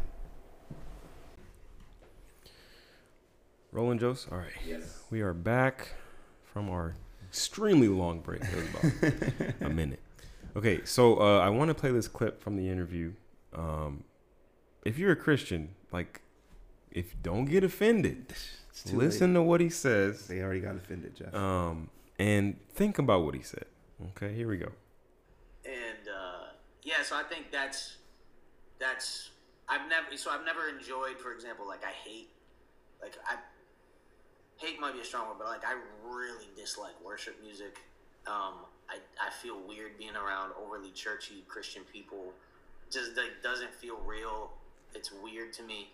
Rolling Jose. All right. Yes. We are back from our extremely long break. It was about a minute. Okay, so uh, I want to play this clip from the interview. Um, if you're a Christian, like, if don't get offended, too listen to what he says, They already got offended, Jeff. um, and think about what he said. Okay, here we go. and uh, yeah, so I think that's that's I've never so I've never enjoyed, for example, like I hate like I hate might be a strong word, but like I really dislike worship music. Um, I I feel weird being around overly churchy Christian people. Just like doesn't feel real. It's weird to me.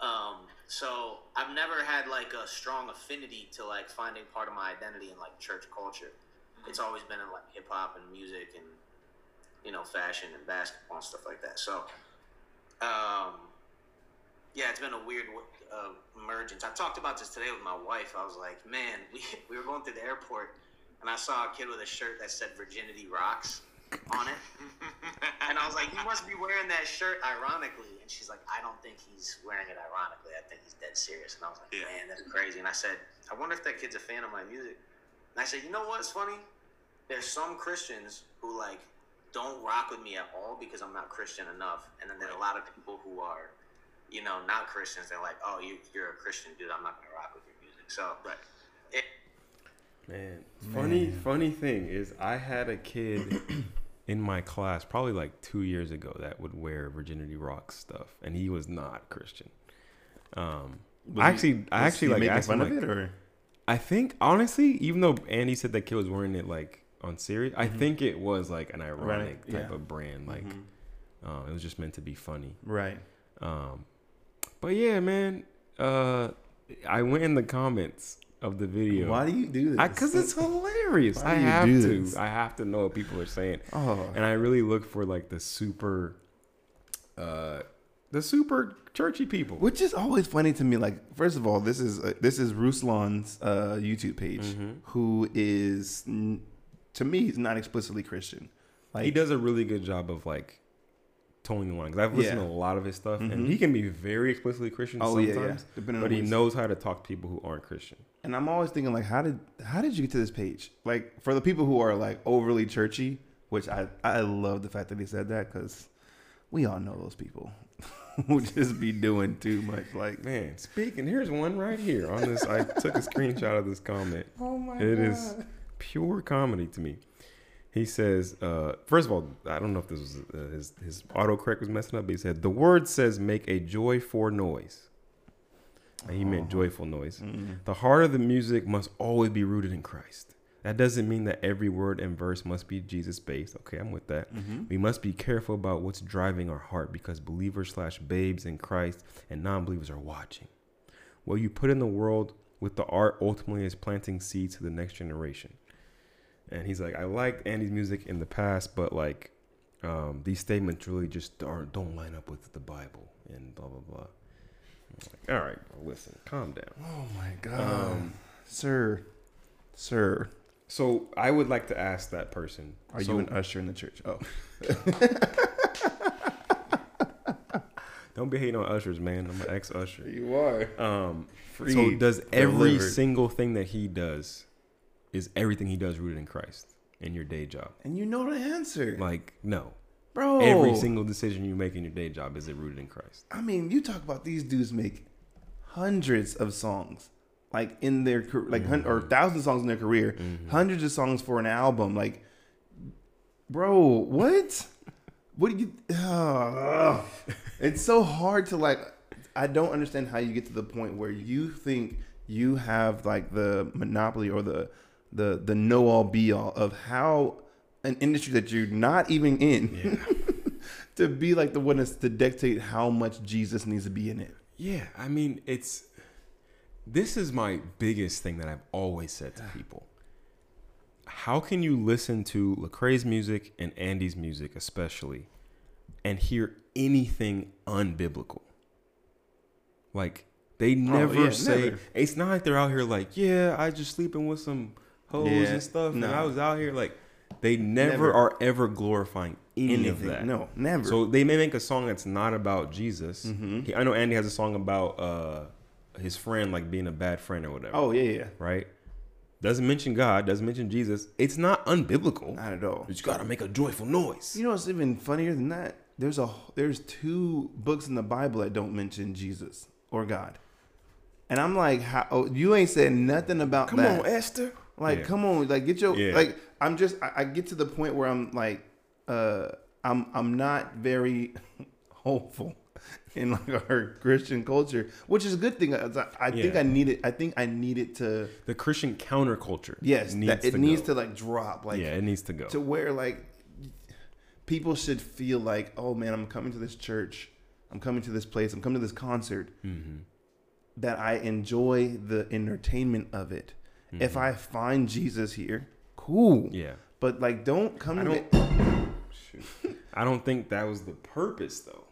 Um, so I've never had like a strong affinity to like finding part of my identity in like church culture. It's always been in like hip hop and music and you know fashion and basketball and stuff like that. So, um, yeah, it's been a weird uh, emergence. I talked about this today with my wife. I was like, man, we we were going through the airport and I saw a kid with a shirt that said "Virginity Rocks" on it, and I was like, "You must be wearing that shirt ironically." And she's like, "I don't think he's wearing it ironically. I think he's dead serious." And I was like, Yeah. "Man, that's crazy." And I said, "I wonder if that kid's a fan of my music." And I said, "You know what's funny? There's some Christians who like don't rock with me at all because I'm not Christian enough, and then there are a lot of people who are, you know, not Christians. They're like, "Oh, you you're a Christian, dude. I'm not gonna rock with your music." So, Right. it, Man, funny funny thing is I had a kid in my class probably like two years ago that would wear virginity rock stuff, and he was not Christian. Um, Was I he- actually, I actually like making asked him, fun of like, it, or I think honestly, even though Andy said that kid was wearing it like on serious, I think it was like an ironic Mm-hmm. Right, type yeah. of brand. Like, Mhm. um, it was just meant to be funny. right? Um, but yeah, man, uh, I went in the comments of the video. Why do you do this? Because it's hilarious. Why I do you have do to. this? I have to know what people are saying, oh, and I really look for like the super, uh, the super churchy people. which is always funny to me. Like, first of all, this is uh, this is Ruslan's uh, YouTube page, Mm-hmm. who is to me he's not explicitly Christian. Like, he does a really good job of like towing the line. Because I've listened Yeah. to a lot of his stuff, and Mhm. he can be very explicitly Christian Oh, yeah, yeah. sometimes, Depending on but he knows how to talk to people who aren't Christian. And I'm always thinking like, how did how did you get to this page? Like for the people who are like overly churchy, which I I love the fact that he said that because we all know those people who just be doing too much. Like Man, speaking, here's one right here on this. I took a screenshot of this comment. Oh my god. It is pure comedy to me. He says, uh, first of all, I don't know if this was uh, his his autocorrect was messing up, but he said the word says make a joy for noise. And he meant joyful noise. The heart of the music must always be rooted in Christ. That doesn't mean that every word and verse must be Jesus based. Okay, I'm with that. We must be careful about what's driving our heart because believers slash babes in Christ and non believers are watching. What you put in the world with the art ultimately is planting seeds to the next generation. And he's like, I liked Andy's music in the past, but like um, these statements really just aren't, don't line up with the Bible and blah blah blah. Like, All right, listen, calm down. oh my god, Um, sir, sir, So I would like to ask that person: are so you an usher in the church? Oh, Don't be hating on ushers, man. I'm an ex usher. you are. Um, so does every delivered. single thing that he does is everything he does rooted in Christ in your day job? And you know the answer, Like, no. bro. Every single decision you make in your day job is it rooted in Christ? I mean, you talk about these dudes make hundreds of songs, like in their like hun- or mm-hmm. thousands of songs in their career, mm-hmm. hundreds of songs for an album. Like, bro, what? What do you? Ugh. it's so hard to like. I don't understand how you get to the point where you think you have like the monopoly or the the the know all be all of how an industry that you're not even in to be like the witness to dictate how much Jesus needs to be in it. Yeah, I mean, it's this is my biggest thing that I've always said to people. How can you listen to Lecrae's music and Andy's music, especially, and hear anything unbiblical? Like they oh, never Oh, yeah, say never. it's not like they're out here like, yeah, I just sleeping with some hoes Yeah, and stuff, and no. I was out here like. They never, Never. are ever glorifying any of Anything. that. No, never. So they may make a song that's not about Jesus. Mm-hmm. He, I know Andy has a song about uh, his friend like being a bad friend or whatever. oh yeah, yeah, right. Doesn't mention God. Doesn't mention Jesus. It's not unbiblical. not at all. You just gotta make a joyful noise. You know what's even funnier than that? There's a there's two books in the Bible that don't mention Jesus or God, and I'm like, how? Oh, you ain't said nothing about Come that. on, Esther. Like, Yeah. come on, like get your Yeah. like. I'm just I, I get to the point where I'm like, uh, I'm I'm not very hopeful in like our Christian culture, which is a good thing. I, I think Yeah. I need it. I think I need it to The Christian counterculture. yes, that, it to needs go. to like drop like yeah, it needs to go. to where like people should feel like, oh man, I'm coming to this church I'm coming to this place. I'm coming to this concert. Mm-hmm. That I enjoy the entertainment of it. If I find Jesus here, cool. Mm-hmm. Yeah. But like, don't come I to don't. me. I don't think that was the purpose though.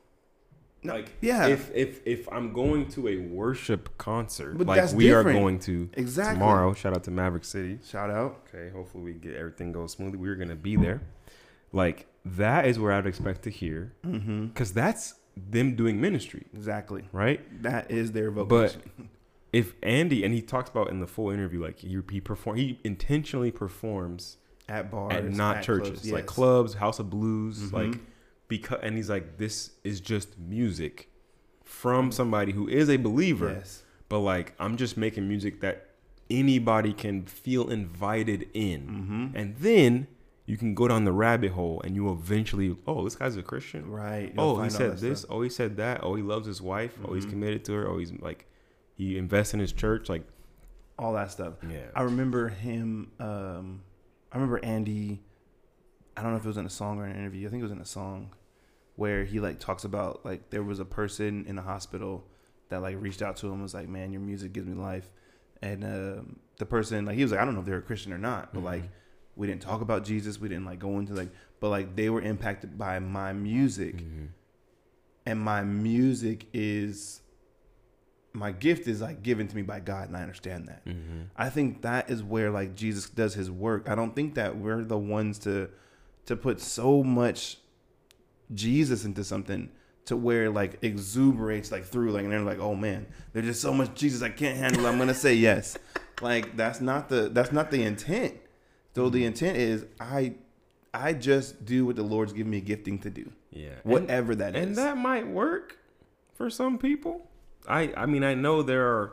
No, Like, yeah. if if if I'm going to a worship concert, But like we are going to Exactly. tomorrow. Shout out to Maverick City. Shout out. Okay, hopefully we get everything goes smoothly. We're gonna be there. Like that is where I'd expect to hear, Mm-hmm. because that's them doing ministry, Exactly. right? That is their But vocation. if Andy and he talks about in the full interview, like he he perform, he intentionally performs at bars, at not at churches, clubs, like clubs, House of Blues, Mhm. like because and he's like, this is just music from somebody who is a believer, Yes. but like I'm just making music that anybody can feel invited in, Mm-hmm. and then you can go down the rabbit hole and you eventually, oh, this guy's a Christian. Right. You'll Oh, he said this. stuff. Oh, he said that. Oh, he loves his wife. Oh, he's Mhm. committed to her. Oh, he's like, he invests in his church. Like, All that stuff. yeah, I remember him. Um, I remember Andy. I don't know if it was in a song or an interview. I think it was in a song where he like talks about like there was a person in the hospital that like reached out to him and was like, "Man, your music gives me life." And um, the person like he was like, "I don't know if they're a Christian or not, but like Mhm. we didn't talk about Jesus. We didn't like go into like, but like they were impacted by my music, Mhm. and my music is." My gift is like given to me by God, and I understand that. Mhm. I think that is where like Jesus does his work. I don't think that we're the ones to to put so much Jesus into something to where it, like exuberates like through like and they're like, oh man, there's just so much Jesus I can't handle. I'm gonna say yes. Like that's not the that's not the intent. Though the intent is I I just do what the Lord's given me a gifting to do. yeah, Whatever that and, is. and that might work for some people. I, I mean, I know there are.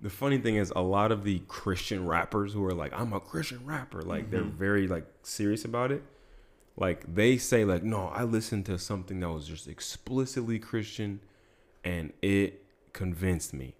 The funny thing is, a lot of the Christian rappers who are like, "I'm a Christian rapper," like they're Mm-hmm. very like serious about it. Like they say, like, "No, I listened to something that was just explicitly Christian, and it convinced me."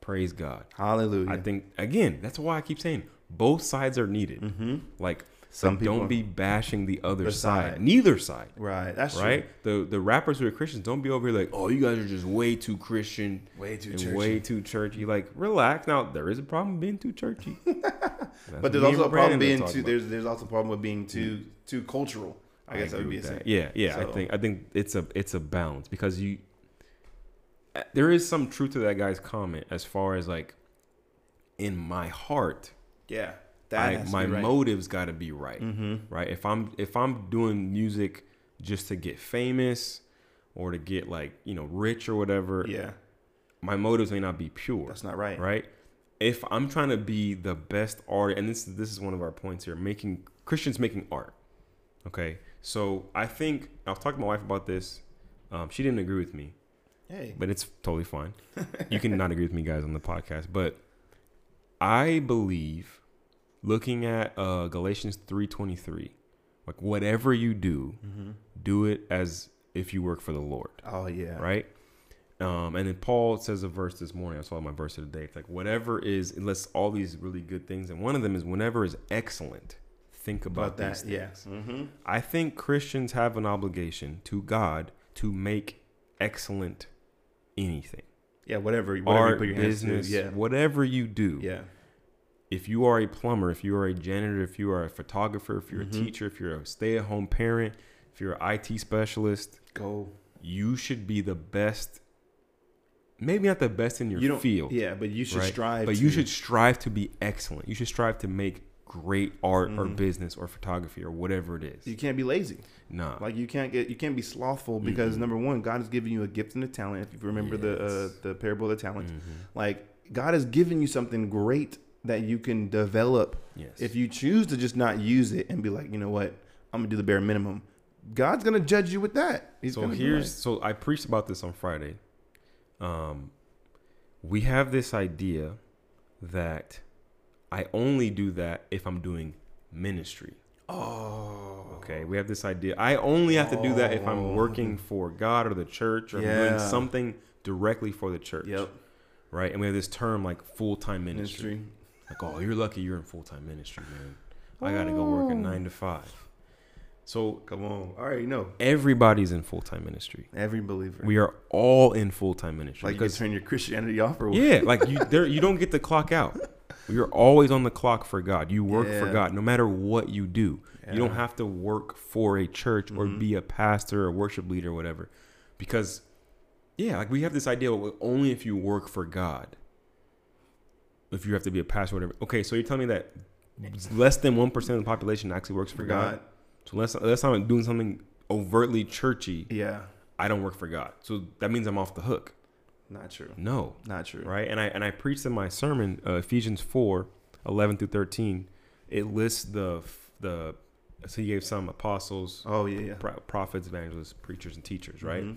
Praise God. Hallelujah. I think again, that's why I keep saying both sides are needed. mm-hmm. Like, Some people- don't be bashing the other The side. side. Neither side, right. That's right? The the rappers who are Christians don't be over here like, oh, you guys are just way too Christian, Way too churchy. way too churchy. Like, relax. Now there is a problem being too churchy, But there's also a problem being too. about. There's there's also a problem with being too too cultural. I guess that would be a with saying. that. Yeah, yeah. I think I think it's a it's a balance because you uh, there is some truth to that guy's comment as far as like in my heart Yeah, I, my right. motives got to be right, Mm-hmm. right? If I'm if I'm doing music just to get famous or to get like you know rich or whatever, Yeah, my motives may not be pure, that's not right. right? If I'm trying to be the best artist, and this this is one of our points here, making Christians making art. Okay, so I think I was talking to my wife about this. Um, she didn't agree with me, Hey, but it's totally fine. you can not agree with me, guys, on the podcast, but I believe, looking at uh, Galatians three twenty three, like whatever you do, mm-hmm. do it as if you work for the Lord oh yeah, right? Um, and then Paul says a verse this morning. I saw my verse of the day. It's like whatever is, it lists all these really good things, and one of them is whenever is excellent. Think about, About that, these yeah. Mm-hmm. I think Christians have an obligation to God to make excellent anything. Yeah, whatever, whatever you Art, put your hands to, business, yeah, whatever you do. yeah, If you are a plumber, if you are a janitor, if you are a photographer, if you're Mhm. a teacher, if you're a stay-at-home parent, if you're an IT specialist, go. you should be the best. Maybe not the best in your You field, Yeah, but you should right? strive. but to, you should strive to be excellent. You should strive to make great art or Mhm. business or photography or whatever it is. You can't be lazy. nah, Like you can't get. You can't be slothful because Mm-mm. number one, God has given you a gift and a talent. If you remember the uh, the parable of the talents, Mhm. like God has given you something great that you can develop yes. If you choose to just not use it and be like, you know what, I'm gonna do the bare minimum, God's gonna judge you with that. He's so here's like, so I preached about this on Friday. Um, we have this idea that I only do that if I'm doing ministry. oh, Okay, we have this idea. I only have to do that if Oh. I'm working for God or the church or Yeah. doing something directly for the church. Yep, Right, and we have this term like full time ministry. ministry. Like, oh, you're lucky you're in full time ministry, man. I got to go work a Oh. nine to five. So Come on. I already know everybody's in full time ministry. Every believer. We are all in full time ministry. like you can turn your Christianity off or what? yeah, like you there you don't get the clock out. You're always on the clock for God. You work for God no matter what you do. You don't have to work for a church or Mhm. be a pastor or worship leader or whatever. Because yeah, like we have this idea only if you work for God. If you have to be a pastor or whatever. Okay, so you're telling me that less than 1% of the population actually works for God. God. So unless unless I'm doing something overtly churchy, Yeah. I don't work for God. So that means I'm off the hook. Not true. No, Not true. right? And I and I preached in my sermon uh, Ephesians 4, 11 through 13. It lists the the so he gave some apostles, Oh yeah. yeah. pro- prophets, evangelists, preachers, and teachers, right? Mhm.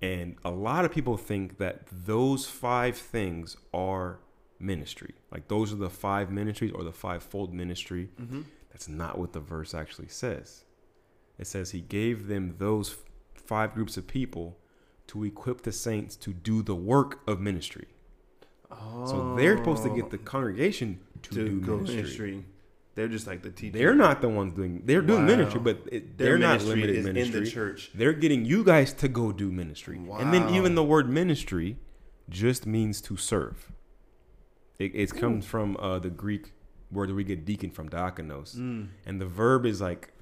And a lot of people think that those five things are ministry. Like those are the five ministries or the five-fold ministry. Mhm. That's not what the verse actually says. It says he gave them those five groups of people to equip the saints to do the work of ministry. Oh. So they're supposed to get the congregation to, to do ministry. ministry. They're just like the teacher. They're not the ones doing. They're doing Wow. ministry, but it, they're not limited is ministry. in the church. They're getting you guys to go do ministry, and then even the word ministry just means to serve. It, it comes from uh, the Greek word that we get deacon from diakonos, Mm. and the verb is like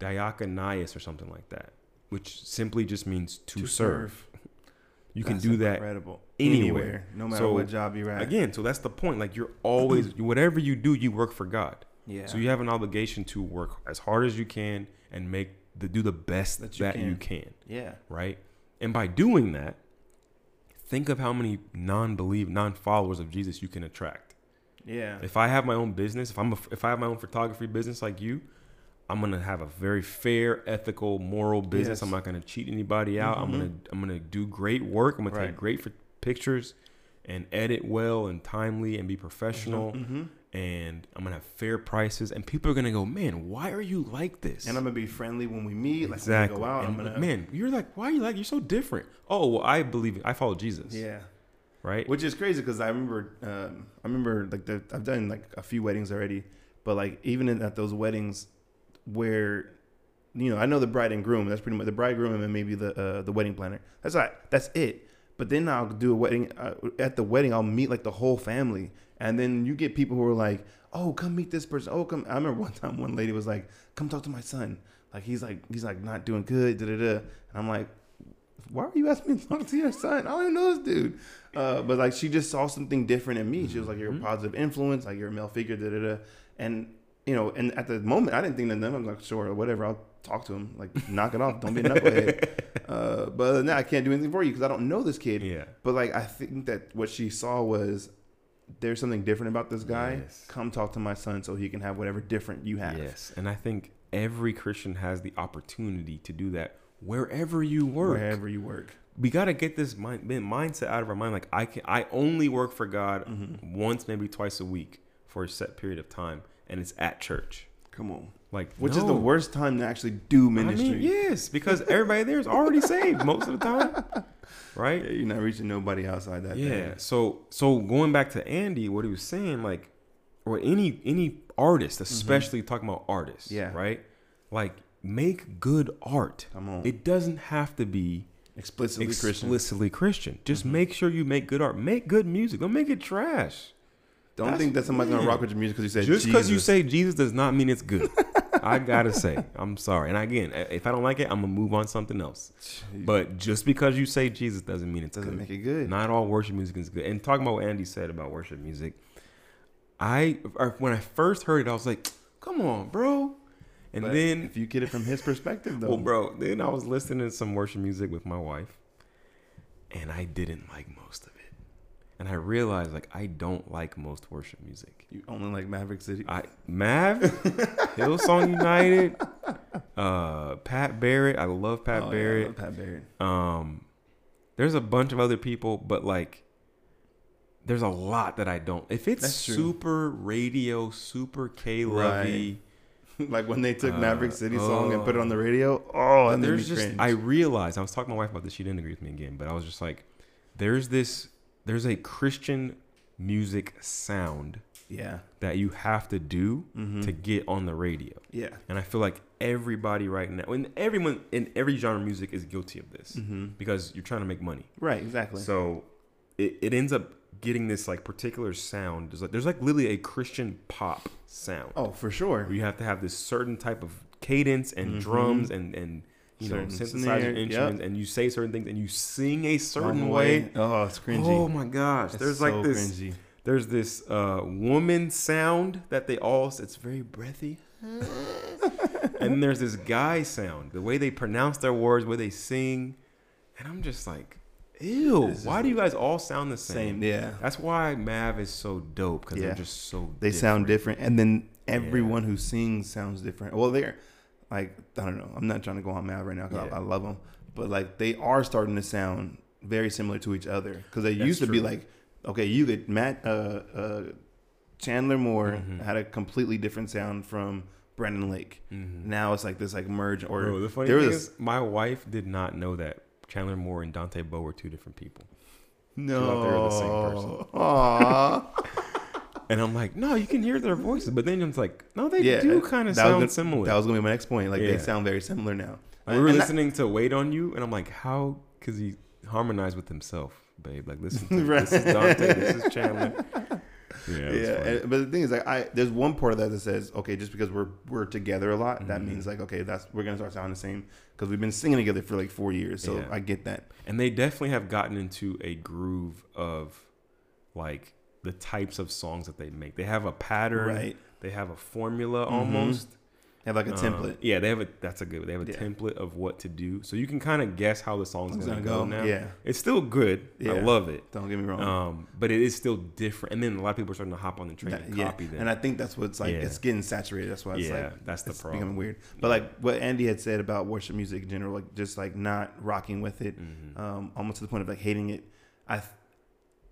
diakonias or something like that, which simply just means to, To serve. serve. You can do that incredible. anywhere. no matter So, what job you're at. again. So that's the point. Like you're always whatever you do, you work for God. yeah. So you have an obligation to work as hard as you can and make the do the best that That you, you can. can. yeah. right? And by doing that, think of how many non-believe, non-followers of Jesus you can attract. Yeah. If I have my own business, if I'm a, if I have my own photography business like you, I'm gonna have a very fair, ethical, moral business. Yes. I'm not gonna cheat anybody out. I'm Mhm. gonna I'm gonna do great work. I'm gonna Right. take great for pictures and edit well and timely and be professional. hmm And I'm gonna have fair prices. And people are gonna go, man, why are you like this? And I'm gonna be friendly when we meet. Like exactly. We go out, And, I'm gonna. man, you're like, why are you like? You're so different. Oh, well, I believe I follow Jesus. Yeah. Right. Which is crazy because I remember, um, I remember like the, I've done like a few weddings already, but like even in, at those weddings where, you know, I know the bride and groom. That's pretty much the bridegroom and then maybe the uh, the wedding planner. That's right. That's it. But then I'll do a wedding uh, at the wedding. I'll meet like the whole family, and then you get people who are like, "Oh, come meet this person." Oh, come. I remember one time one lady was like, "Come talk to my son." Like he's like he's like not doing good. Da da da. And I'm like, why are you asking me to talk to your son? I don't even know this dude. Uh, but like she just saw something different in me. She was like, "You're a positive influence. Like you're a male figure." Da da da. And you know, and at the moment, I didn't think that. I'm like, "Sure, whatever. I'll talk to him. Like, knock it off. Don't be a knucklehead." uh, but that, I can't do anything for you because I don't know this kid. Yeah. But like, I think that what she saw was there's something different about this guy. Yes. Come talk to my son so he can have whatever different you have. Yes. And I think every Christian has the opportunity to do that wherever you work. Wherever you work. We got to get this mind, mindset out of our mind. Like I can, I only work for God Mm-hmm. once, maybe twice a week for a set period of time, and it's at church. Come on. Like, Which is the worst time to actually do I ministry. mean, yes, because everybody there is already saved most of the time, right? Yeah, you're not reaching nobody outside that. yeah thing. so so going back to andy what he was saying like or any any artist especially talking about artists Mm-hmm. Yeah. right like make good art Come on. it doesn't have to be Explicitly Christian. explicitly christian, just make sure you make good art make good music don't make it trash Don't That's- think that somebody's gonna rock with your music because you said just because you say jesus does not mean it's good i gotta say i'm sorry and again if i don't like it i'm gonna move on to something else but just because you say jesus doesn't mean it's doesn't make it good. not all worship music is good. And talking about what Andy said about worship music, I or when I first heard it, I was like, "Come on, bro!" And But then, if you get it from his perspective, though, well, bro, then I was listening to some worship music with my wife, and I didn't like most of it. And I realized, like, I don't like most worship music. you only like Maverick City. I Mav, Hillsong United, uh, Pat Barrett. I love Pat Oh, yeah, I Barrett. love Pat Barrett. Um, there's a bunch of other people, but like, there's a lot that I don't. If it's That's true. super radio, super K lovey, like when they took Uh, Maverick City song and put it oh. on the radio. Oh, and there's just. I realized I was talking to my wife about this. She didn't agree with me again, but I was just like, there's this. There's a Christian music sound Yeah. that you have to do Mm-hmm. to get on the radio. Yeah. And I feel like everybody right now, and everyone in every genre of music is guilty of this Mm-hmm. because you're trying to make money. Right. Exactly. So it, it ends up getting this like particular sound. There's like there's like literally a Christian pop sound. oh, for sure. Where you have to have this certain type of cadence and Mhm. drums and and you know Certain synthesizer snare, instruments yep. and you say certain things and you sing a certain Wrong way. Oh, it's cringy. Oh my gosh! It's there's so like this. cringy. There's this uh, woman sound that they all. It's very breathy. and then there's this guy sound. The way they pronounce their words, the way they sing, and I'm just like, ew. Why do you guys all sound the same? Same. Yeah. That's why Mav is so dope because Yeah. they're just so. They sound different, and then Yeah. everyone who sings sounds different. Well, they're like I don't know. I'm not trying to go on mad right now because Yeah. I, I love them, but like they are starting to sound very similar to each other because they That's used to be like, okay, you could Matt uh, uh, Chandler Moore Mhm. had a completely different sound from Brandon Lake. Mhm. Now it's like this like merge or Bro, the funny there thing is, my wife did not know that Chandler Moore and Dante Bowe were two different people. no, they were the same person. Aww. And I'm like, no, you can hear their voices, but then I'm like, no, they yeah, do kind of sound gonna- similar. That was gonna be my next point. Like Yeah. they sound very similar now. Like, we were And that- listening to "Wait on You," and I'm like, how? Because he harmonized with himself, babe. Like, listen, to Right. this is Dante, this is Chandler. Yeah, yeah, and- but the thing is, like, I there's one part of that that says, okay, just because we're we're together a lot, that Mhm. means like, okay, that's we're gonna start sounding the same because we've been singing together for like four years. So Yeah. I get that. and they definitely have gotten into a groove of like the types of songs that they make. They have a pattern, Right. They have a formula Mhm. almost. They have like a Um, template. yeah, they have a. That's a good. They have a Yeah. template of what to do, so you can kind of guess how the song's gonna, gonna go, go, now. yeah. it's still good. I love it. Don't get me wrong. Um, but it is still different. And then a lot of people are starting to hop on the train That- and yeah, copy them. and I think that's what's like. Yeah. It's getting saturated. That's why it's yeah, like that's the it's problem. becoming weird. But like what Andy had said about worship music in general, like just like not rocking with it, Mhm. um, almost to the point of like hating it. I,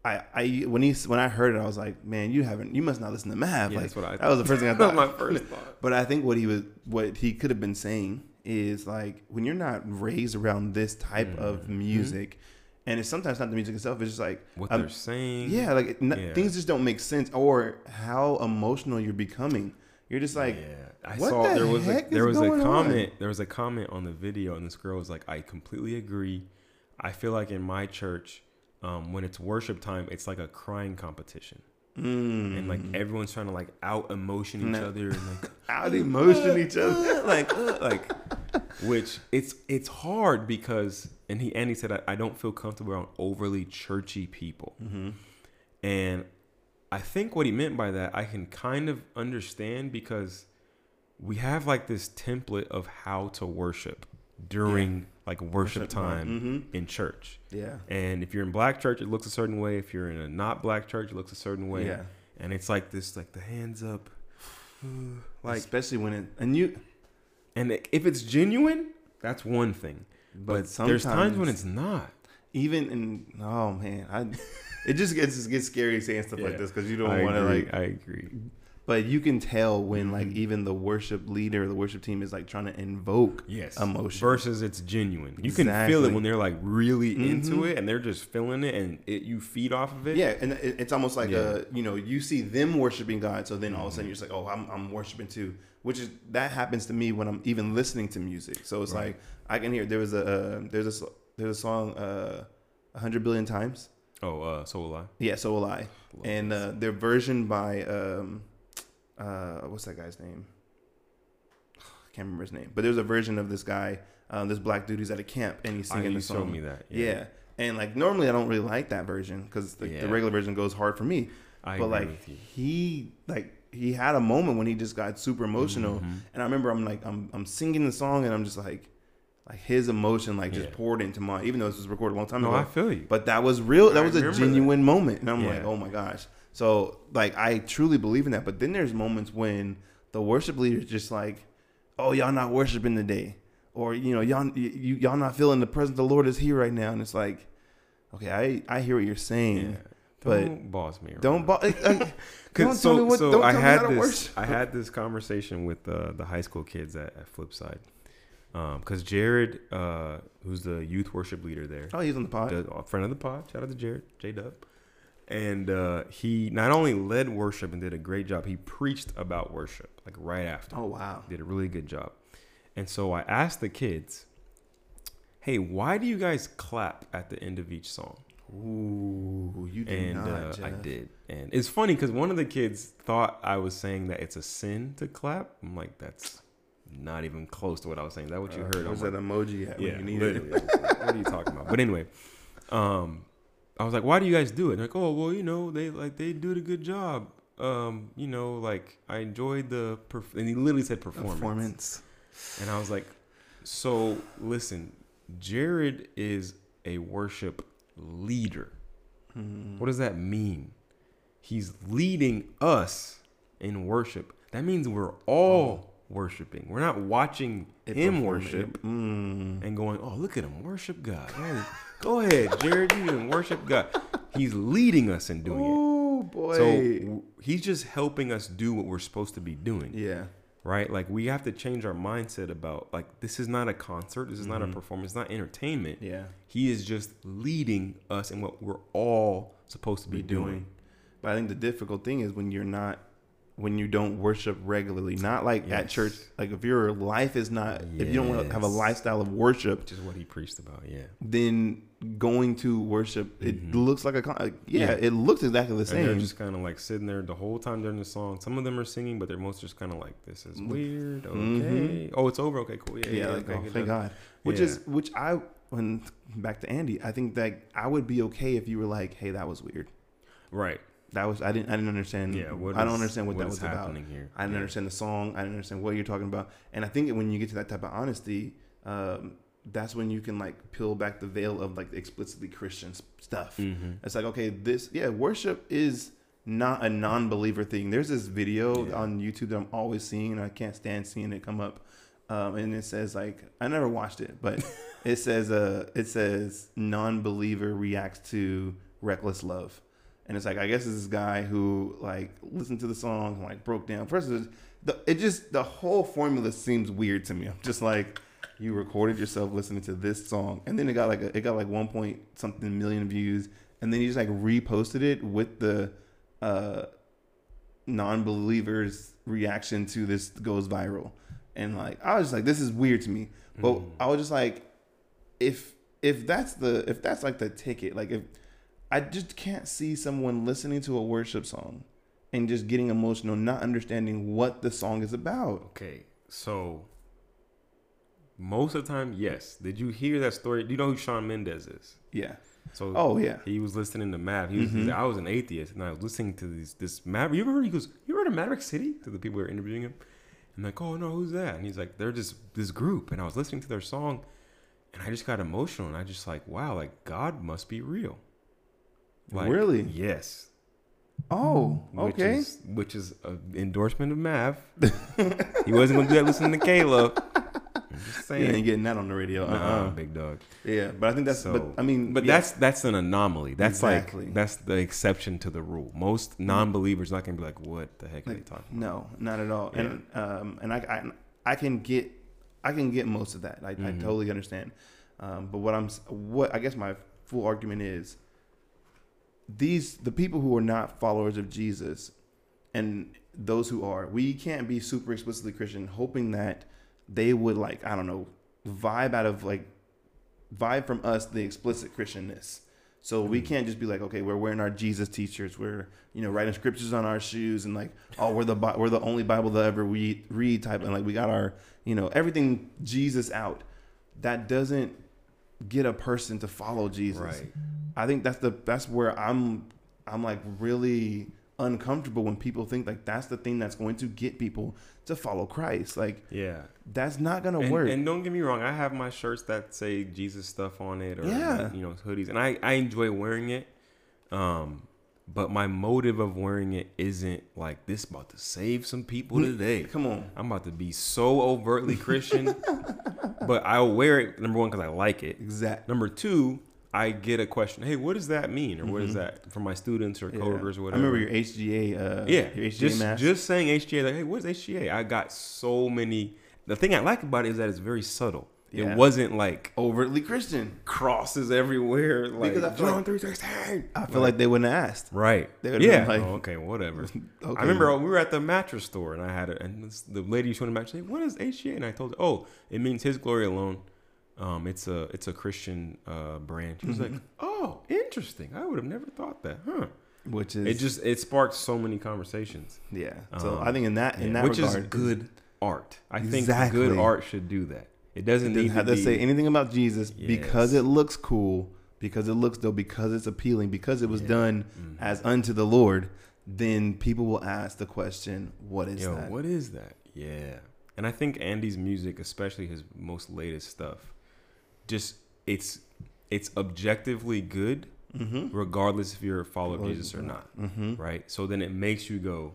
I, I when he when I heard it, I was like, man, you haven't, you must not listen to Mav. Yeah, like that's what I Thought. that was the first thing I thought. my first thought. But I think what he was, what he could have been saying is like when you're not raised around this type of Mhm. music, and it's sometimes not the music itself. It's just like What um, they're saying. yeah, like it- n- Yeah. things just don't make sense, or how emotional you're becoming. You're just like, yeah. I saw the there was a, there was a going on? comment there was a comment on the video and this girl was like I completely agree. I feel like in my church um, when it's worship time it's like a crying competition mm, and like everyone's trying to like out emotion each No. other and like out emotion each other. like uh, like which it's it's hard because and he and he said I, I don't feel comfortable around overly churchy people Mm-hmm. and I think what he meant by that I can kind of understand because we have like this template of how to worship during like worship, Worship time. Mhm. in church. Yeah, And if you're in black church, it looks a certain way. If you're in a not black church, it looks a certain way. Yeah. And it's like this, like the hands up, like especially when it and you. And if it's genuine, that's one thing. But But, there's times when it's not. even in oh man, I it just gets it gets scary saying stuff like this because you don't want to like. I agree. But you can tell when like Mhm. even the worship leader, the worship team is like trying to invoke Yes. emotion. Versus it's genuine. You can feel it when they're like really into Mhm. it and they're just feeling it and it, you feed off of it. Yeah, and it, it's almost like Yeah. a you know you see them worshiping God, so then all of a sudden Mhm. you're just like, oh, I'm I'm worshiping too. Which is that happens to me when I'm even listening to music. So it's Right. like I can hear there was a uh, there's a there's a song uh, a hundred billion times. Oh, uh, so will I. Yeah, so will I. And uh, their version by um, uh, what's that guy's name? I can't remember his name, but there's a version of this guy, um, this black dude who's at a camp and he's singing you the song. showed me that. Yeah. And like normally I don't really like that version because the, Yeah. the regular version goes hard for me. I but like he like he had a moment when he just got super emotional, Mhm. and I remember I'm like I'm I'm singing the song and I'm just like like his emotion like just Yeah. poured into mine, even though this was recorded a long time No, ago. I feel you. But that was real. That I was a genuine moment, and I'm like, oh my gosh. So like I truly believe in that. But then there's moments when the worship leader is just like, oh y'all not worshiping today, or you know y'all you, y'all not feeling the presence of the Lord is here right now, and it's like, okay, I I hear what you're saying. Yeah. But Don't boss me around. Don't, bo- uh, uh, don't Cause so, tell me what. so don't I tell had me how this. worship. I had this conversation with uh, the high school kids at, at Flipside, because Jared, uh, who's the youth worship leader there, Oh, he's on the pod. the a friend of the pod. Shout out to Jared, J Dub. And uh, he not only led worship and did a great job, he preached about worship like right after. Oh wow. Did a really good job. And so I asked the kids, "Hey, why do you guys clap at the end of each song?" Ooh, you did and not. uh, I did. And it's funny because one of the kids thought I was saying that it's a sin to clap. I'm like, that's not even close to what I was saying. Is that what you heard? Where's I'm that like, emoji yeah, literally. it? what are you talking about? But anyway, um, I was like, why do you guys do it? And they're like, oh, well, you know, they like they do a good job. Um, you know, like I enjoyed the perf-, and he literally said performance. Performance. And I was like, so listen, Jared is a worship leader. Hmm. What does that mean? He's leading us in worship. That means we're all worshiping. We're not watching It him worship Mm. and going, "Oh, look at him worship God." Go ahead, Jared. You can worship God. He's leading us in doing it. Oh boy. So he's just helping us do what we're supposed to be doing yeah. right? Like we have to change our mindset about like this is not a concert, this is not a Mhm. performance, it's not entertainment. Yeah. He is just leading us in what we're all supposed to be, Be doing. doing. But I think the difficult thing is when you're not when you don't worship regularly, not like at church. Like if your life is not, if you don't want to have a lifestyle of worship, Which is what he preached about, yeah. then going to worship, it Mhm. looks like a, like, yeah, Yeah. it looks exactly the And they're just kind of like sitting there the whole time during the song. Some of them are singing, but they're most just kind of like, "This is weird." Okay. Mhm. Oh, it's over. Okay, cool. Yeah, yeah, yeah. like okay, oh, thank. God. Which is which I when back to Andy, I think that I would be okay if you were like, hey, that was weird. right. That was I didn't I didn't understand. Yeah. What I don't is- understand what, that is was about. happening here. I didn't Yeah. understand the song. I didn't understand what you're talking about. And I think when you get to that type of honesty, um, that's when you can like peel back the veil of like the explicitly Christian stuff. Mhm. It's like okay, this yeah, worship is not a non-believer thing. There's this video Yeah. on YouTube that I'm always seeing. And I can't stand seeing it come up, um, and it says like I never watched it, but it says uh it says non-believer reacts to reckless love. And it's like I guess it's this guy who like listened to the song and like broke down. First, it, the, it just the whole formula seems weird to me. I'm just like, you recorded yourself listening to this song, and then it got like a, it got like one point something million views, and then you just like reposted it with the uh, non-believers' reaction to this goes viral, and like I was just like, this is weird to me. But Mhm. I was just like, if if that's the if that's like the ticket, like if I just can't see someone listening to a worship song and just getting emotional, not understanding what the song is about. Okay, so most of the time, yes. Did you hear that story? Do you know who Shawn Mendes is? Yeah. So Oh yeah. he was listening to Mav. He was, Mhm. I was an atheist, and I was listening to these this Mav. You ever heard? He goes, "You heard of Maverick City?" To the people who were interviewing him. I'm like, "Oh no, who's that?" And he's like, "They're just this group." And I was listening to their song, and I just got emotional, and I just like, "Wow, like God must be real." Really? Yes. Oh, Which okay. Is, which is an endorsement of Mav. he wasn't gonna do that listening to Caleb. I'm just You saying. ain't getting that on the radio. Nuh-uh, Uh-uh. big dog. Yeah, but I think that's. So, but I mean, but yeah. that's that's an anomaly. That's Exactly. like that's the exception to the rule. Most non-believers not gonna be like, "What the heck are they Like, talking?" about? No, not at all. And um, and I, I I can get I can get most of that. I, I Mhm. totally understand. Um, but what I'm what I guess my full argument is these the people who are not followers of Jesus and those who are, we can't be super explicitly Christian hoping that they would like I don't know vibe out of like vibe from us the explicit Christianness. So we Mhm. can't just be like, okay, we're wearing our Jesus t-shirts, we're you know writing scriptures on our shoes, and like, oh, we're the we're the only Bible that ever we read type, and like we got our you know everything Jesus out. That doesn't get a person to follow Jesus. Right. I think that's the that's where I'm I'm like really uncomfortable when people think like that's the thing that's going to get people to follow Christ. Like Yeah. that's not gonna And, work. and don't get me wrong, I have my shirts that say Jesus stuff on it, or Yeah. you know hoodies, and I I enjoy wearing it. Um, but my motive of wearing it isn't like this about to save some people today. Come on. I'm about to be so overtly Christian, but I'll wear it number one because I like it. Exactly. Number two, I get a question. Hey, what does that mean, or what is Mhm. that for my students or Yeah. coworkers or I whatever? remember your HGA. Uh, yeah, your HGA just mask. just saying HGA. Like, hey, what's HGA? I got so many. The thing I like about it is that it's very subtle. Yeah. It wasn't like overtly Christian. crosses everywhere. Like Because I feel John like- three sixteen. I feel like they wouldn't have asked. Right. They would've yeah. like- oh, okay. Whatever. Okay. I remember we were at the mattress store and I had it, and this, the lady showing the mattress. Like, what is HGA? And I told her, oh, it means His Glory Alone. Um, it's a it's a Christian uh, brand. She was Mm-hmm. like, oh, interesting. I would have never thought that, huh? which is It just it sparked so many conversations. yeah. So Um, I think in that in Yeah, that which regard, is good art. I think Exactly. good art should do that. It doesn't It doesn't have to to say anything about Jesus because it looks cool, because it looks though, because it's appealing, because it was Yeah. done Mhm. as unto the Lord. Then people will ask the question, "What is Yo, that?" what is that? Yeah. And I think Andy's music, especially his most latest stuff, just it's it's objectively good, Mm-hmm. regardless if you're a follower of Jesus or not. Mm-hmm. Right? So then it makes you go,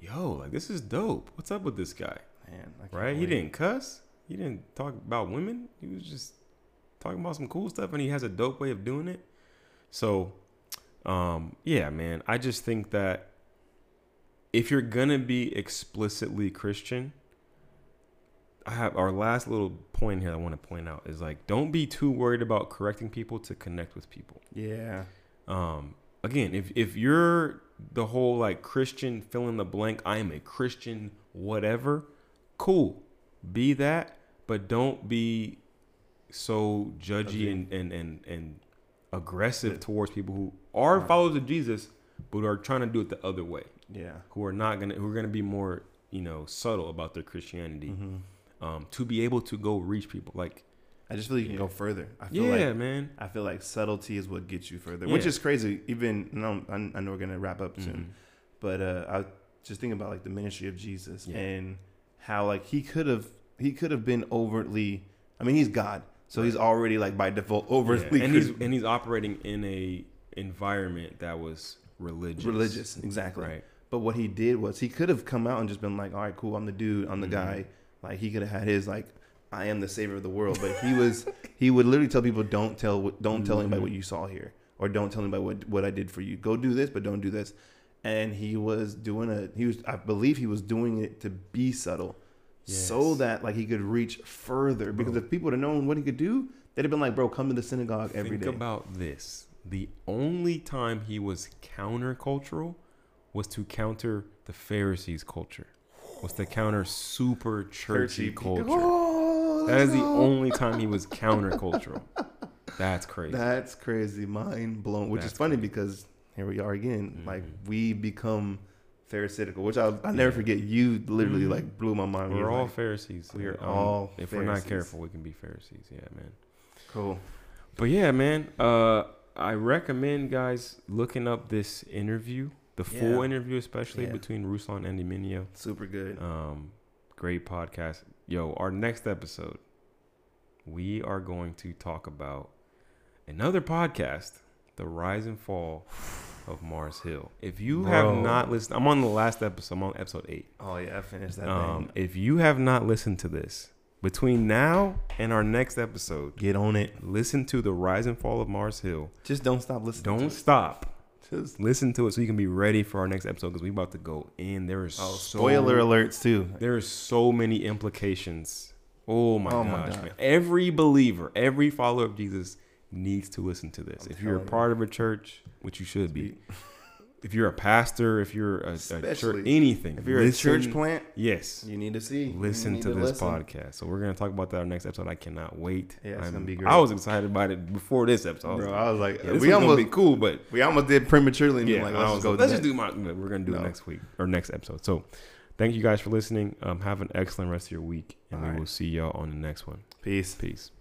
Yo, like this is dope. What's up with this guy? Man, Right? He didn't cuss. He didn't talk about women. He was just talking about some cool stuff and he has a dope way of doing it. So um yeah, man. I just think that if you're gonna be explicitly Christian, I have our last little point here I want to point out is like don't be too worried about correcting people to connect with people. Yeah. Um again, if if you're the whole like Christian fill in the blank, I am a Christian whatever, cool. Be that, but don't be so judgy and and and, and aggressive towards people who are followers of Jesus but are trying to do it the other way Yeah. who are not gonna who are gonna be more you know subtle about their Christianity, Mm-hmm. um, to be able to go reach people. Like, I just feel you can go further. I feel yeah, like man. I feel like subtlety is what gets you further, which is crazy. Even no, I, I know we're gonna wrap up soon, Mhm. but uh, I just think about like the ministry of Jesus Yeah. and how like he could have he could have been overtly. I mean, he's God, so he's already like by default Yeah. and he's and he's operating in a environment that was religious. religious, exactly. right? But what he did was he could have come out and just been like, "All right, cool, I'm the dude, I'm the Mhm. guy." Like he could have had his like, "I am the savior of the world," but he was he would literally tell people, "Don't tell what- don't tell anybody Mhm. what you saw here, or don't tell anybody what what I did for you. Go do this, but don't do this." And he was doing a he was I believe he was doing it to be subtle, so that like he could reach further. Because if people would have known what he could do, they'd have been like, "Bro, come to the synagogue every Think day." about this: the only time he was countercultural was to counter the Pharisees' culture. Was to counter super churchy, culture. Oh, That is the only time he was countercultural. That's crazy. That's crazy, mind blown. Which That's is funny because here we are again. Mhm. Like we become pharisaical, which I'll, I'll never forget. You literally like blew my mind. We're all like, Pharisees. we are Um, all If we're not careful, we can be Pharisees. Yeah, man. cool. But yeah, man. Uh, I recommend guys looking up this interview, the full interview, especially Yeah. between Ruslan and Mineo. Super good. Um, great podcast. Yo, our next episode, we are going to talk about another podcast, The Rise and Fall of Mars Hill. If you Bro. have not listened, I'm on the last episode. I'm on episode eight. oh yeah, I finished that Um, thing. if you have not listened to this between now and our next episode, Get on it. listen to the rise and fall of Mars Hill. Just don't stop listening. Don't To stop. Just Listen to it so you can be ready for our next episode because we're about to go in. There is oh, so, spoiler alerts too. There is so many implications. Oh my Oh my gosh, God. man! Every believer, every follower of Jesus needs to listen to this. I'm if you're a telling you. part of a church, which you should be, if you're a pastor, if you're a, a church, anything, If you're a church plant, yes, you need to see. Listen need to this listen. podcast. So we're gonna talk about that our next episode. I cannot wait. Yeah, it's I'm- gonna be great. I was excited about it before this episode. I was Bro, like, I was like, yeah, we almost be cool, but we almost did prematurely. Yeah, like, let's just go. let's just do my. We're gonna do it next week or next episode. So, thank you guys for listening. Um, have an excellent rest of your week, and All we right. will see y'all on the next one. Peace. Peace.